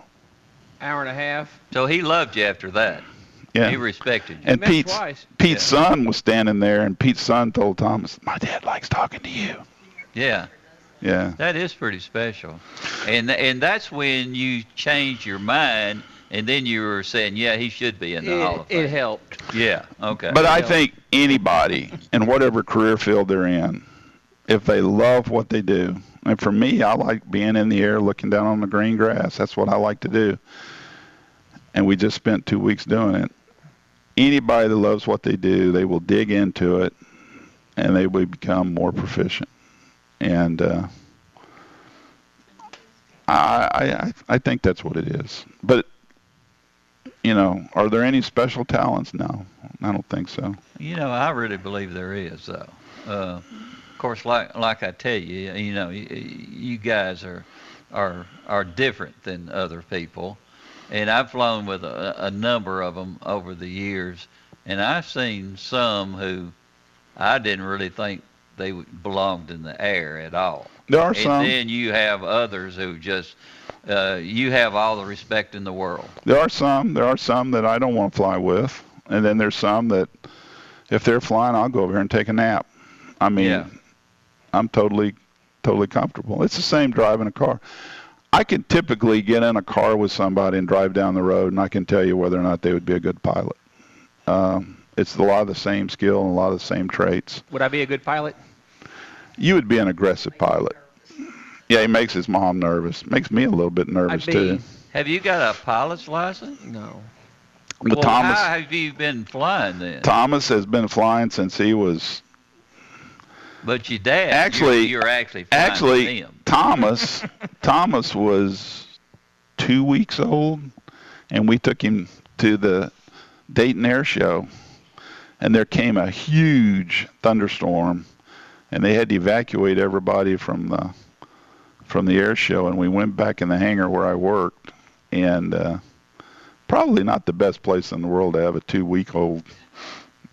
Hour and a half. So he loved you after that. Yeah. He respected you. And met Pete's twice. Pete's son was standing there, and Pete's son told Thomas, "My dad likes talking to you." Yeah. Yeah. That is pretty special, and and that's when you change your mind, and then you were saying, yeah, he should be in the It, Hall of Fame. it helped. Yeah. Okay. But I think anybody in whatever career field they're in, if they love what they do, and for me, I like being in the air looking down on the green grass. That's what I like to do. And we just spent two weeks doing it. Anybody that loves what they do, they will dig into it, and they will become more proficient. And uh, I, I, I think that's what it is. But you know, are there any special talents? No, I don't think so. You know, I really believe there is, though. Uh, course, like like I tell you, you know, you, you guys are are are different than other people, and I've flown with a, a number of them over the years, and I've seen some who I didn't really think they belonged in the air at all. There are and some. And then you have others who just uh, you have all the respect in the world. There are some. There are some that I don't want to fly with, and then there's some that, if they're flying, I'll go over here and take a nap. I mean, Yeah. I'm totally, totally comfortable. It's the same driving a car. I can typically get in a car with somebody and drive down the road, and I can tell you whether or not they would be a good pilot. Um, it's a lot of the same skill and a lot of the same traits. Would I be a good pilot? You would be an aggressive pilot. Yeah, he makes his mom nervous. Makes me a little bit nervous be- too. Have you got a pilot's license? No. But well, Thomas, how have you been flying then? Thomas has been flying since he was But your dad, Actually- you're, you're actually actually him. Thomas. (laughs) Thomas was two weeks old, and we took him to the Dayton Air Show, and there came a huge thunderstorm, and they had to evacuate everybody from the from the air show, and we went back in the hangar where I worked, and uh, probably not the best place in the world to have a two-week-old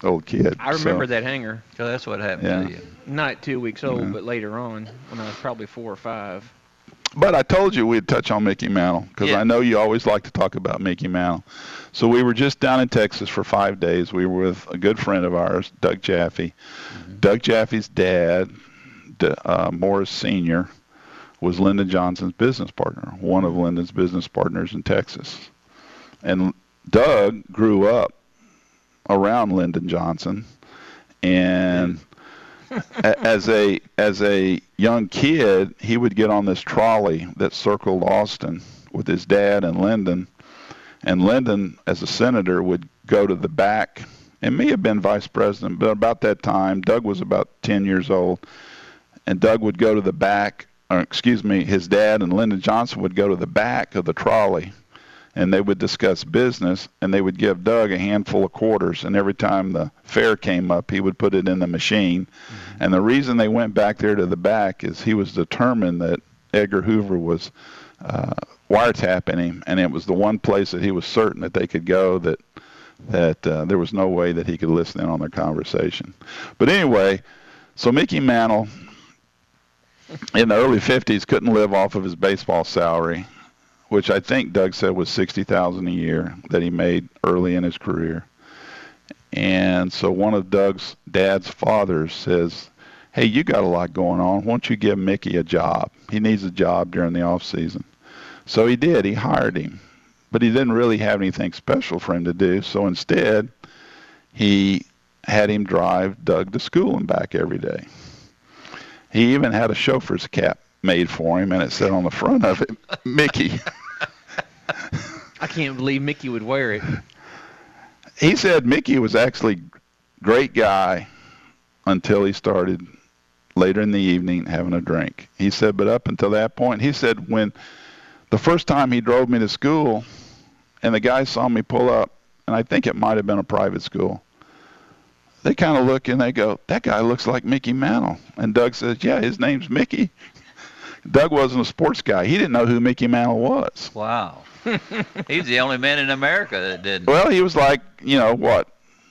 old kid. I remember so, that hanger So that's what happened Yeah. to you. Not two weeks old, Yeah. but later on, when I was probably four or five. But I told you we'd touch on Mickey Mantle because Yeah. I know you always like to talk about Mickey Mantle. So we were just down in Texas for five days. We were with a good friend of ours, Doug Jaffe. Doug Jaffe's dad, D- uh, Morris Senior, was Lyndon Johnson's business partner, one of Lyndon's business partners in Texas. And Doug grew up around Lyndon Johnson, and as a as a young kid, he would get on this trolley that circled Austin with his dad and Lyndon, and Lyndon, as a senator, would go to the back and may have been vice president, but about that time, Doug was about 10 years old, and Doug would go to the back, or excuse me, his dad and Lyndon Johnson would go to the back of the trolley, and they would discuss business, and they would give Doug a handful of quarters, and every time the fare came up, he would put it in the machine. And the reason they went back there to the back is he was determined that Edgar Hoover was uh, wiretapping him, and it was the one place that he was certain that they could go that that uh, there was no way that he could listen in on their conversation. But anyway, so Mickey Mantle in the early 50s couldn't live off of his baseball salary, which I think Doug said was 60,000 a year that he made early in his career. And so one of Doug's dad's fathers says, "Hey, you got a lot going on. Why don't you give Mickey a job? He needs a job during the off season." So he did. He hired him, but he didn't really have anything special for him to do. So instead, he had him drive Doug to school and back every day. He even had a chauffeur's cap made for him, and it said on the front of it, (laughs) "Mickey." I can't believe Mickey would wear it. he said Mickey was actually great guy until he started later in the evening having a drink. He said, but up until that point, he said when the first time he drove me to school, and the guy saw me pull up, and I think it might have been a private school. They kind of look and they go, "That guy looks like Mickey Mantle." And Doug says, "Yeah, his name's Mickey." Doug wasn't a sports guy. He didn't know who Mickey Mantle was. Wow. (laughs) He's the only man in America that didn't. Well, he was like, you know, what?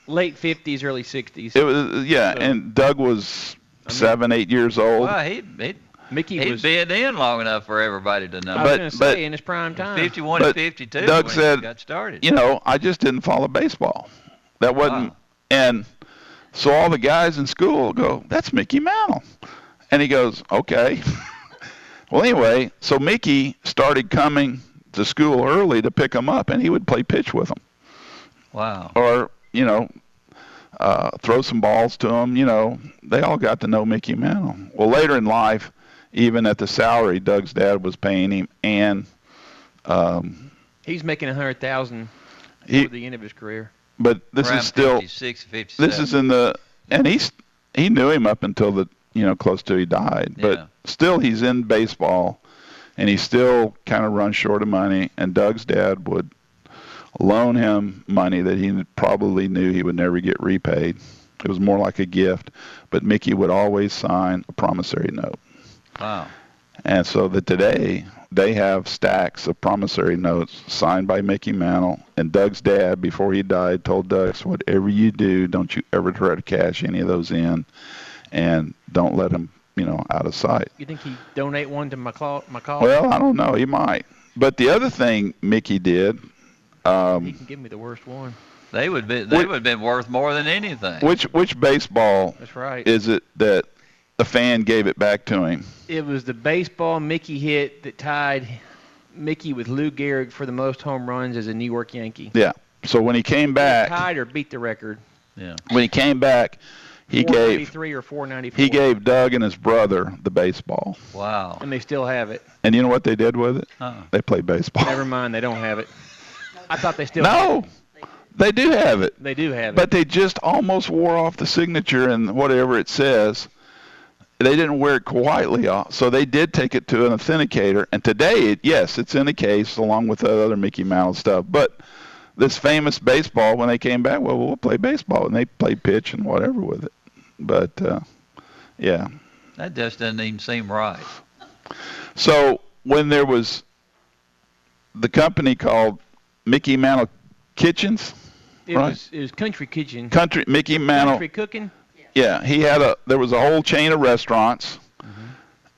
Late 50s, early 60s. It was yeah, So- and Doug was seven, eight years old. Well, he he Mickey he'd was- been in long enough for everybody to know. I was But- going to but- say, in his prime time. 51 But and 52 Doug when said, he got started. You know, I just didn't follow baseball. That wasn't, and so all the guys in school go, "That's Mickey Mantle," and he goes, "Okay." (laughs) well, anyway, so Mickey started coming to school early to pick him up, and he would play pitch with him, Wow. or you know, uh, throw some balls to him. You know, they all got to know Mickey Mantle. Well, later in life, even at the salary Doug's dad was paying him, and um, He's making a 100000 He- for the end of his career. but this Around is still 56, 57. this is in the and he's he knew him up until the you know close to he died but Yeah. Still he's in baseball and he still kind of runs short of money and doug's dad would loan him money that he probably knew he would never get repaid. It was more like a gift, but Mickey would always sign a promissory note. Wow. And so that today they have stacks of promissory notes signed by Mickey Mantle. And Doug's dad, before he died, told Doug, whatever you do, don't you ever try to cash any of those in, and don't let them, you know, out of sight. You think he'd donate one to McCall? McCall? Well, I don't know. He might. But the other thing Mickey did, he um, can give me the worst one. They would be. They would have been worth more than anything. which which baseball That's right. is it that the fan gave it back to him? It was the baseball Mickey hit that tied Mickey with Lou Gehrig for the most home runs as a New York Yankee. Yeah. So when he came back, Tied or beat the record. Yeah. when he came back, he gave 493 or 494. he gave Doug and his brother the baseball. Wow. And they still have it. And you know what they did with it? Uh-uh. They played baseball. Never mind, they don't have it. I thought they still. No, they do have it. They do have it. But they just almost wore off the signature and whatever it says. They didn't wear it quietly off, so they did take it to an authenticator. And today, it, yes, it's in a case along with the other Mickey Mouse stuff. But this famous baseball, when they came back, well, we'll play baseball, and they played pitch and whatever with it. But uh, yeah, That just doesn't even seem right. so when there was the company called Mickey Mantle Kitchens, It right? was it was Country Kitchen. Country Mickey Mantle. Country Cooking. Yeah, he had a. There was a whole chain of restaurants,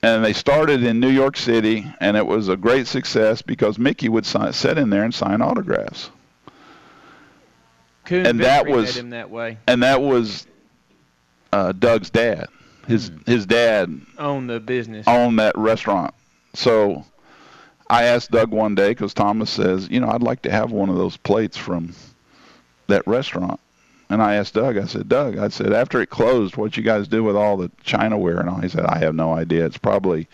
and they started in New York City, and it was a great success because Mickey would sign, sit in there and sign autographs, Coon And that was- him that way. and that was uh, Doug's dad. His his dad owned the business. owned that restaurant. So I asked Doug one day because Thomas says, you know, I'd like to have one of those plates from that restaurant. And I asked Doug, I said, Doug, I said, after it closed, what you guys do with all the Chinaware and all? He said, I have no idea. It's probably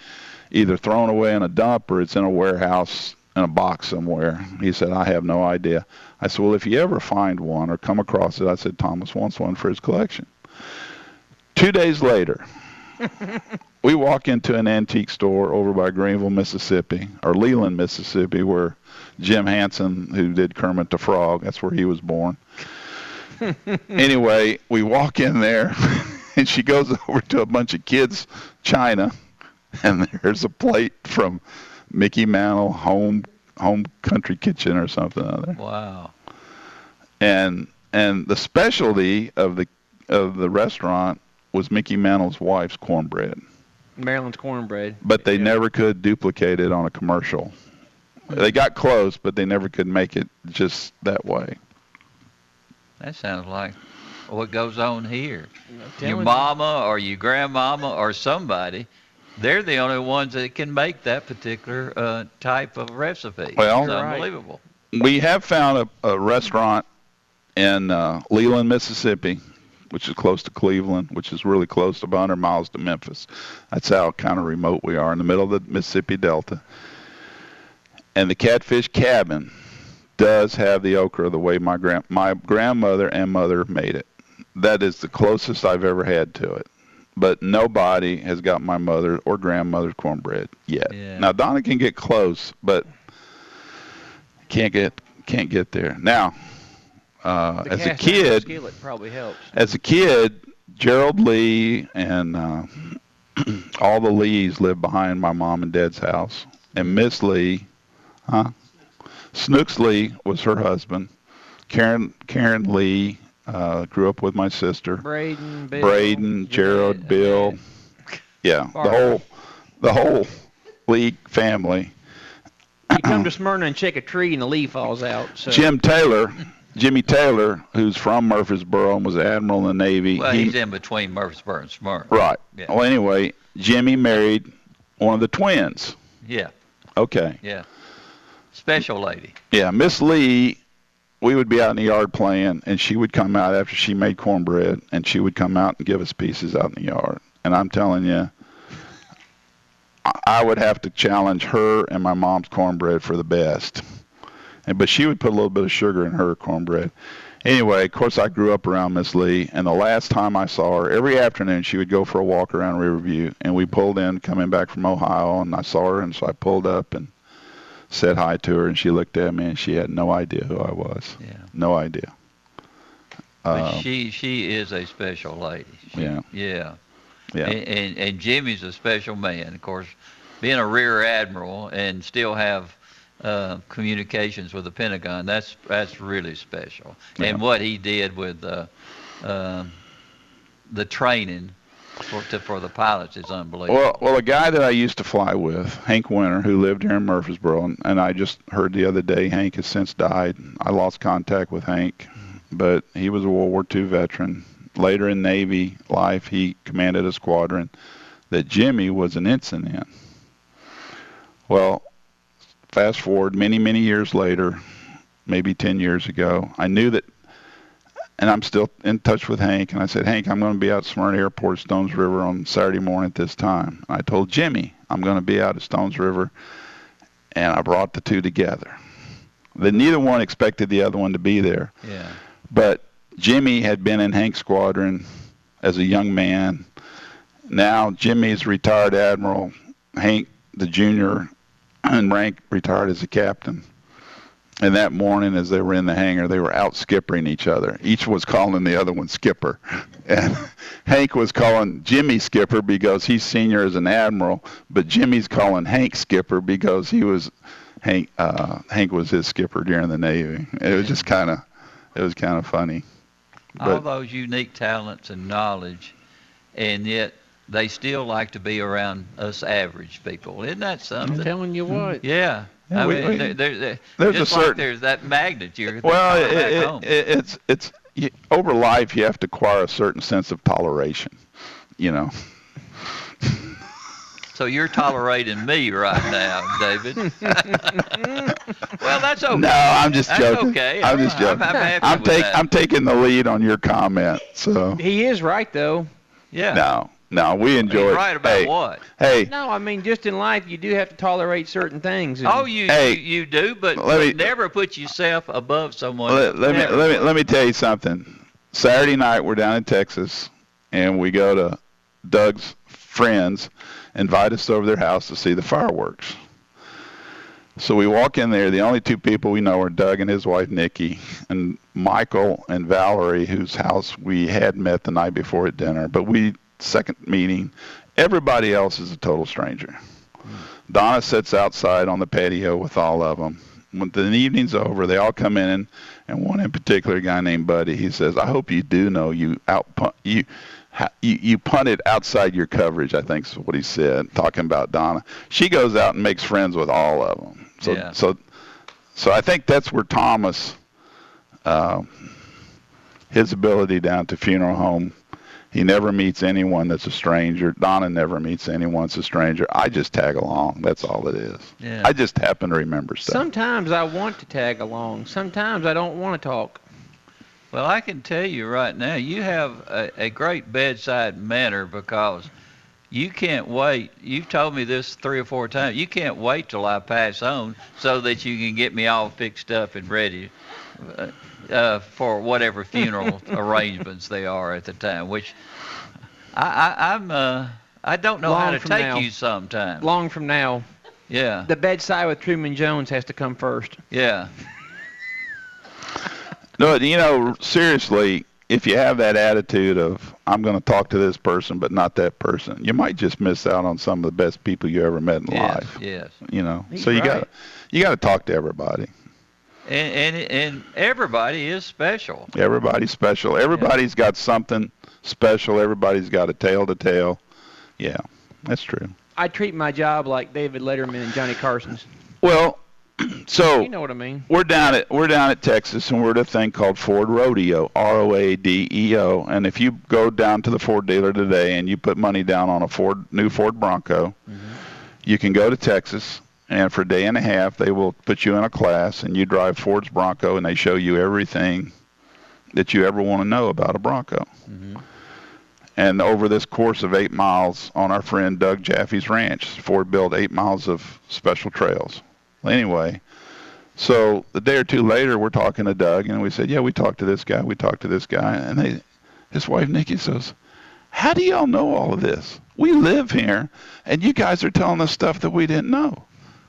either thrown away in a dump or it's in a warehouse in a box somewhere. He said, I have no idea. I said, well, if you ever find one or come across it, I said, Thomas wants one for his collection. Two days later, we walk into an antique store over by Greenville, Mississippi, or Leland, Mississippi, where Jim Henson, who did Kermit the Frog, that's where he was born. (laughs) anyway, we walk in there, (laughs) and she goes over to a bunch of kids' china, and there's a plate from Mickey Mantle Home Home Country Kitchen or something other. Wow. And and the specialty of the of the restaurant was Mickey Mantle's wife's cornbread Merlyn's cornbread. but they never could duplicate it on a commercial. They got close, but they never could make it just that way. That sounds like what goes on here. Your mama or your grandmama or somebody, they're the only ones that can make that particular uh, type of recipe. Well- it's Right. unbelievable. We have found a, a restaurant in uh, Leland, Mississippi, which is close to Cleveland, which is really close, about 100 miles to Memphis. That's how kind of remote we are in the middle of the Mississippi Delta. And the Catfish Cabin does have the okra the way my grand my grandmother and mother made it. That is the closest I've ever had to it. But nobody has got my mother or grandmother's cornbread yet. Yeah. Now Donna can get close, but can't get can't get there. Now, uh, as a kid, skillet probably helps. as a kid, Gerald Lee and uh, (clears throat) all the Lees lived behind my mom and dad's house. And Miss Lee, huh? Snooks Lee was her husband. Karen Karen Lee uh, grew up with my sister. Braden, Bill, Braden, Gerald, Bill. Yeah, the whole the whole Lee family. You come to Smyrna and check a tree and the leaf falls out. So Jim Taylor, Jimmy Taylor, who's from Murfreesboro and was an admiral in the Navy. Well, he- he's in between Murfreesboro and Smyrna. Right. Yeah. Well, anyway, Jimmy married one of the twins. Yeah. Okay. Yeah. Special lady. Yeah, Miss Lee, we would be out in the yard playing, and she would come out after she made cornbread, and she would come out and give us pieces out in the yard. And I'm telling you, I- I would have to challenge her and my mom's cornbread for the best. And but she would put a little bit of sugar in her cornbread. Anyway, of course, I grew up around Miss Lee, and the last time I saw her, every afternoon she would go for a walk around Riverview, and we pulled in coming back from Ohio, and I saw her, and so I pulled up and said hi to her, and she looked at me, and she had no idea who I was. Yeah. No idea. Uh, she she is a special lady. She- Yeah. Yeah. Yeah. And, and and Jimmy's a special man. Of course, being a rear admiral and still have uh, communications with the Pentagon. That's that's really special. And what he did with uh, um the training for to, for the pilots is unbelievable. Well, well, a guy that I used to fly with, Hank Winter, who lived here in Murfreesboro, and, and I just heard the other day Hank has since died. I lost contact with Hank, but he was a World War II veteran. Later in Navy life, he commanded a squadron that Jimmy was an ensign in. Well, fast forward many, many years later, maybe 10 years ago, I knew that and I'm still in touch with Hank. And I said, Hank, I'm going to be out at Smyrna Airport, Stones River on Saturday morning at this time. And I told Jimmy I'm going to be out at Stones River, and I brought the two together. Then neither one expected the other one to be there. yeah. But Jimmy had been in Hank's squadron as a young man. Now Jimmy's retired admiral. Hank, the junior in rank, retired as a captain. And that morning, as they were in the hangar, they were out skippering each other. Each was calling the other one skipper. (laughs) And Hank was calling Jimmy skipper because he's senior as an admiral, but Jimmy's calling Hank skipper because he was Hank. Uh, Hank was his skipper during the Navy. It was just kind of, it was kind of funny. all those unique talents and knowledge, and yet they still like to be around us average people. Isn't that something? I'm telling you hmm. what. Yeah. Yeah, I we- mean, we- there, there, there, there's a just like certain- there's that magnet you're well, coming it, back it, home. it, it's it's you, over life you have to acquire a certain sense of toleration. You know. So you're tolerating me right now, David. (laughs) well, that's okay. No, I'm just That's joking. okay. I'm just I'm- joking. I'm happy I'm, with take- that. I'm taking the lead on your comment. So He is right though. Yeah. no, no, we enjoy it. right about hey, what? Hey, No, I mean just in life you do have to tolerate certain things. and- Oh, you, Hey, you you do, but, let but me- never put yourself above someone. let, let me let me let me tell you something. Saturday night we're down in Texas, and we go to Doug's friends, invite us over their house to see the fireworks. So we walk in there. The only two people we know are Doug and his wife Nikki, and Michael and Valerie, whose house we had met the night before at dinner. But we second meeting. Everybody else is a total stranger. Donna sits outside on the patio with all of them. When the evening's over, they all come in, and one in particular, a guy named Buddy, he says, "I hope you do know you out you." You, you punted outside your coverage, I think is what he said, talking about Donna. She goes out and makes friends with all of them. So, Yeah. so, so I think that's where Thomas, uh, his ability down to funeral home, he never meets anyone that's a stranger. Donna never meets anyone that's a stranger. I just tag along. That's all it is. Yeah. I just happen to remember stuff. Sometimes I want to tag along. Sometimes I don't want to talk. Well, I can tell you right now, you have a, a great bedside manner because you can't wait. You've told me this three or four times. You can't wait till I pass on so that you can get me all fixed up and ready uh, for whatever (laughs) funeral arrangements they are at the time. Which I, I, I'm uh, I don't know how to take now. you sometimes. Long from now. Yeah. The bedside with Truman Jones has to come first. Yeah. (laughs) No, you know, seriously, if you have that attitude of I'm going to talk to this person but not that person, you might just miss out on some of the best people you ever met in Yes. life. Yes. You know, He's so you right. got to you got to talk to everybody. And, and and everybody is special. Everybody's special. Everybody's got something special. Everybody's got a tale to tell. Yeah, that's true. I treat my job like David Letterman and Johnny Carson's. Well, (clears throat) so You know what I mean. we're down at we're down at Texas, and we're at a thing called Ford Rodeo, R O A D E O. And if you go down to the Ford dealer today and you put money down on a Ford new Ford Bronco, mm-hmm. you can go to Texas, and for a day and a half they will put you in a class, and you drive Ford's Bronco, and they show you everything that you ever want to know about a Bronco. Mm-hmm. And over this course of eight miles on our friend Doug Jaffe's ranch, Ford built eight miles of special trails. Anyway, so a day or two later, we're talking to Doug, and we said, "Yeah, we talked to this guy, we talked to this guy," and they, his wife Nikki says, "How do y'all know all of this? We live here, and you guys are telling us stuff that we didn't know."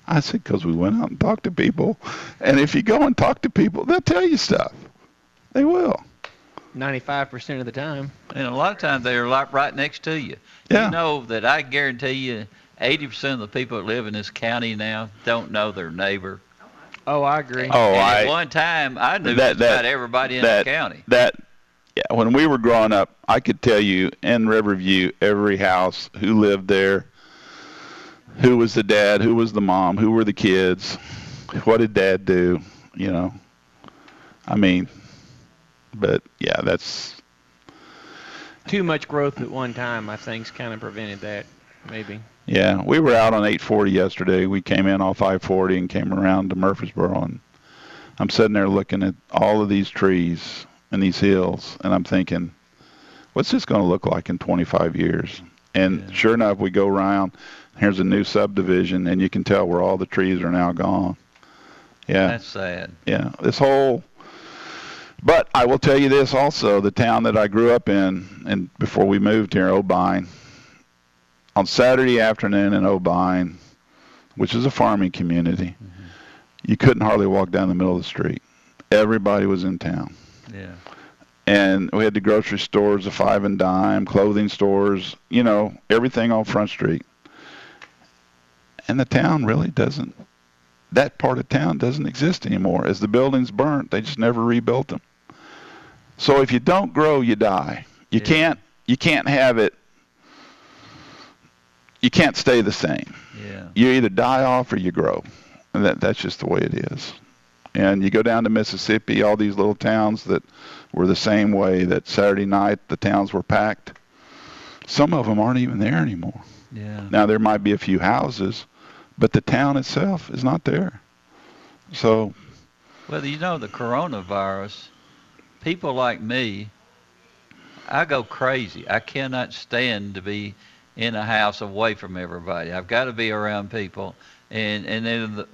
I said, because we went out and talked to people. And if you go and talk to people, they'll tell you stuff. They will. 95% of the time. And a lot of times they're like right next to you. Yeah. You know that I guarantee you 80% of the people that live in this county now don't know their neighbor. Oh, I agree. Oh, and I- At one time, I knew That- that- about everybody in that, the county. That, yeah, when we were growing up, I could tell you in Riverview every house who lived there, who was the dad, who was the mom, who were the kids, what did dad do, you know. I mean, but yeah, that's Too much growth at one time, I think's kind of prevented that, maybe. Yeah, we were out on 840 yesterday. We came in off 540 and came around to Murfreesboro, and I'm sitting there looking at all of these trees and these hills, and I'm thinking, what's this going to look like in 25 years? And sure enough, we go around. Here's a new subdivision, and you can tell where all the trees are now gone. Yeah, That's sad. yeah. This whole. But I will tell you this also: the town that I grew up in, and before we moved here, Obion, on Saturday afternoon in Obion, which is a farming community, mm-hmm. you couldn't hardly walk down the middle of the street. Everybody was in town. Yeah. And we had the grocery stores, the five and dime, clothing stores, you know, everything on Front Street. And the town really doesn't, that part of town doesn't exist anymore. As the buildings burnt, they just never rebuilt them. So if you don't grow, you die. You can't, you can't have it, you can't stay the same Yeah. you either die off or you grow. And that that's just the way it is. And you go down to Mississippi, all these little towns that were the same way that Saturday night the towns were packed. Some of them aren't even there anymore. Yeah. Now there might be a few houses, but the town itself is not there. So Well, you know, the coronavirus, people like me, I go crazy. I cannot stand to be in a house away from everybody. I've got to be around people. And, and then the,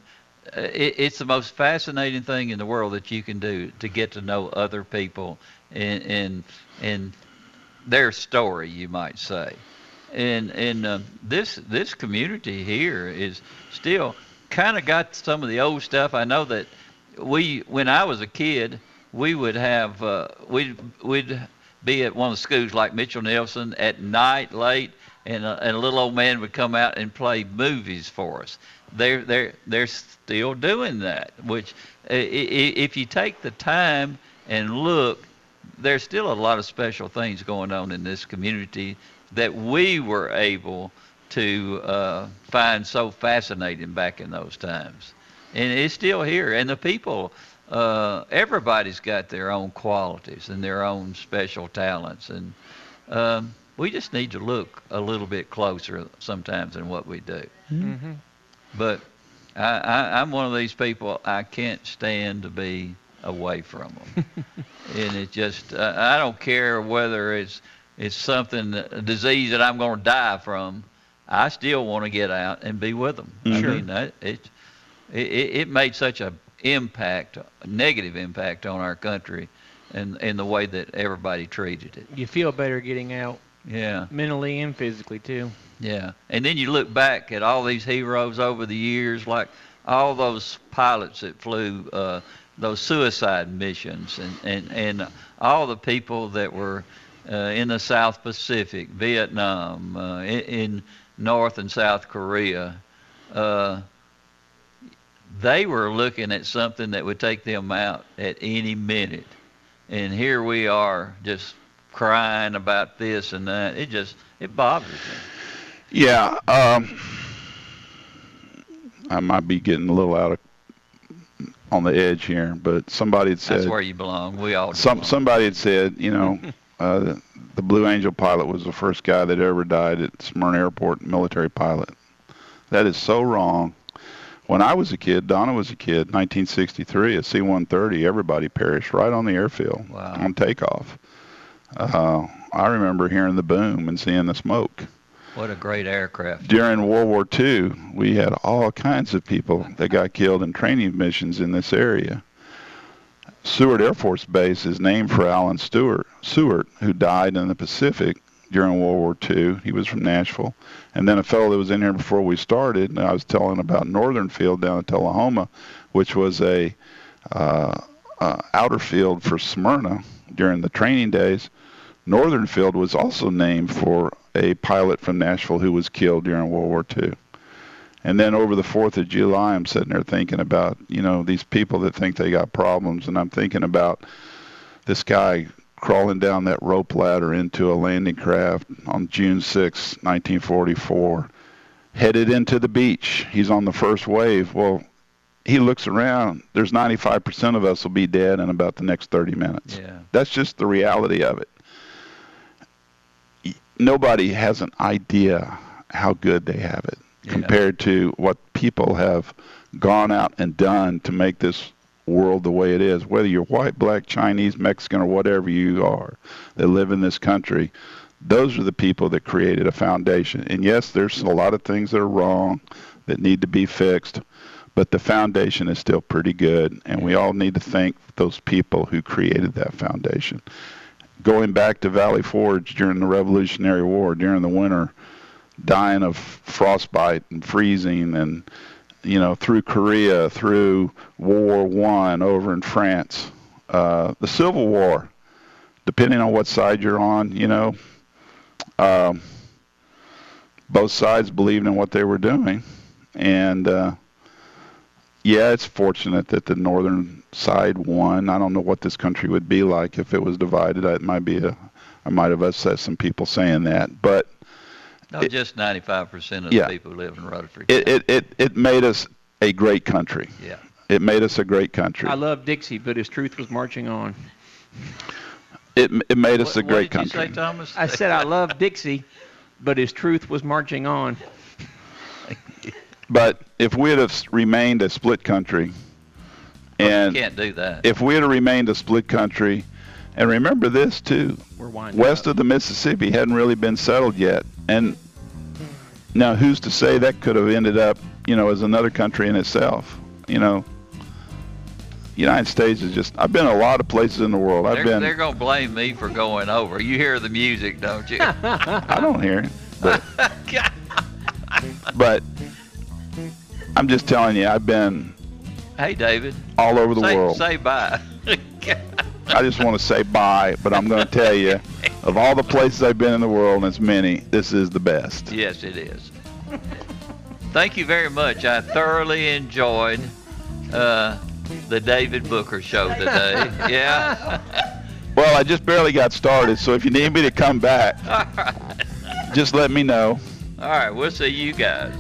it, it's the most fascinating thing in the world that you can do to get to know other people and, and, and their story, you might say. And and uh, this this community here is still kind of got some of the old stuff. I know that we when I was a kid, we would have uh, we'd we'd be at one of the schools like Mitchell Neilson at night late, and a, and a little old man would come out and play movies for us. They're they're they're still doing that. Which if you take the time and look, there's still a lot of special things going on in this community that we were able to uh, find so fascinating back in those times. And it's still here. And the people, uh, everybody's got their own qualities and their own special talents. And um, we just need to look a little bit closer sometimes than what we do. Mm-hmm. But I, I, I'm one of these people, I can't stand to be away from them. (laughs) and it just, uh, I don't care whether it's, it's something, a disease that I'm going to die from. I still want to get out and be with them. Sure. I mean, that, it, it, it made such a impact, a negative impact on our country and, and the way that everybody treated it. You feel better getting out Yeah. mentally and physically, too. Yeah, and then you look back at all these heroes over the years, like all those pilots that flew uh, those suicide missions, and and and all the people that were in the South Pacific, Vietnam, uh, in, in North and South Korea. Uh, they were looking at something that would take them out at any minute, and here we are just crying about this and that. It just it bothers me. Yeah, um, I might be getting a little out of on the edge here, but somebody had said That's where you belong. We all some somebody had said, you know, (laughs) uh, the Blue Angel pilot was the first guy that ever died at Smyrna Airport, military pilot. That is so wrong. When I was a kid, Donna was a kid, 1963, a C-130, everybody perished right on the airfield Wow. on takeoff. Uh, I remember hearing the boom and seeing the smoke. What a great aircraft. During World War II, we had all kinds of people that got killed in training missions in this area. Sewart Air Force Base is named for Alan Stewart, Sewart, who died in the Pacific during World War II. He was from Nashville. And then a fellow that was in here before we started, and I was telling about Northern Field down in Tullahoma, which was a uh, uh, outer field for Smyrna during the training days. Northern Field was also named for a pilot from Nashville who was killed during World War II. And then over the 4th of July, I'm sitting there thinking about, you know, these people that think they got problems. And I'm thinking about this guy crawling down that rope ladder into a landing craft on June 6, 1944, headed into the beach. He's on the first wave. Well, he looks around. There's 95% of us will be dead in about the next 30 minutes. Yeah. That's just the reality of it. Nobody has an idea how good they have it compared to what people have gone out and done to make this world the way it is. Whether you're white, black, Chinese, Mexican, or whatever you are that live in this country, those are the people that created a foundation. And yes, there's a lot of things that are wrong that need to be fixed, but the foundation is still pretty good. And we all need to thank those people who created that foundation. Going back to Valley Forge during the Revolutionary War, during the winter, dying of frostbite and freezing and you know through Korea, through War One over in France, uh, the Civil War. Depending on what side you're on, you know, um, both sides believed in what they were doing, and uh, yeah, it's fortunate that the northern side won. I don't know what this country would be like if it was divided. It might be a, I might have upset some people saying that, but No, just 95% of yeah. the people who live in Rutherford. it, it, it, it made us a great country. Yeah. It made us a great country. I love Dixie, but his truth was marching on. It, it made us What- a great what did you country. say, Thomas? I said I love (laughs) Dixie, but his truth was marching on. But if we had have remained a split country, and you can't do that. if we had have remained a split country, and remember this too, We're winding west of the Mississippi hadn't really been settled yet, and now who's to say that could have ended up, you know, as another country in itself? You know, United States is just. I've been a lot of places in the world. I've They're, been. they're going to blame me for going over. You hear the music, don't you? (laughs) I don't hear it, but (laughs) but I'm just telling you, I've been hey, David. all over the say, world. Say bye. (laughs) I just want to say bye, but I'm going to tell you, of all the places I've been in the world, and it's many, this is the best. yes, it is. Thank you very much. I thoroughly enjoyed uh, the David Booker show today. (laughs) yeah. Well, I just barely got started, so if you need me to come back, (laughs) just let me know. All right. We'll see you guys.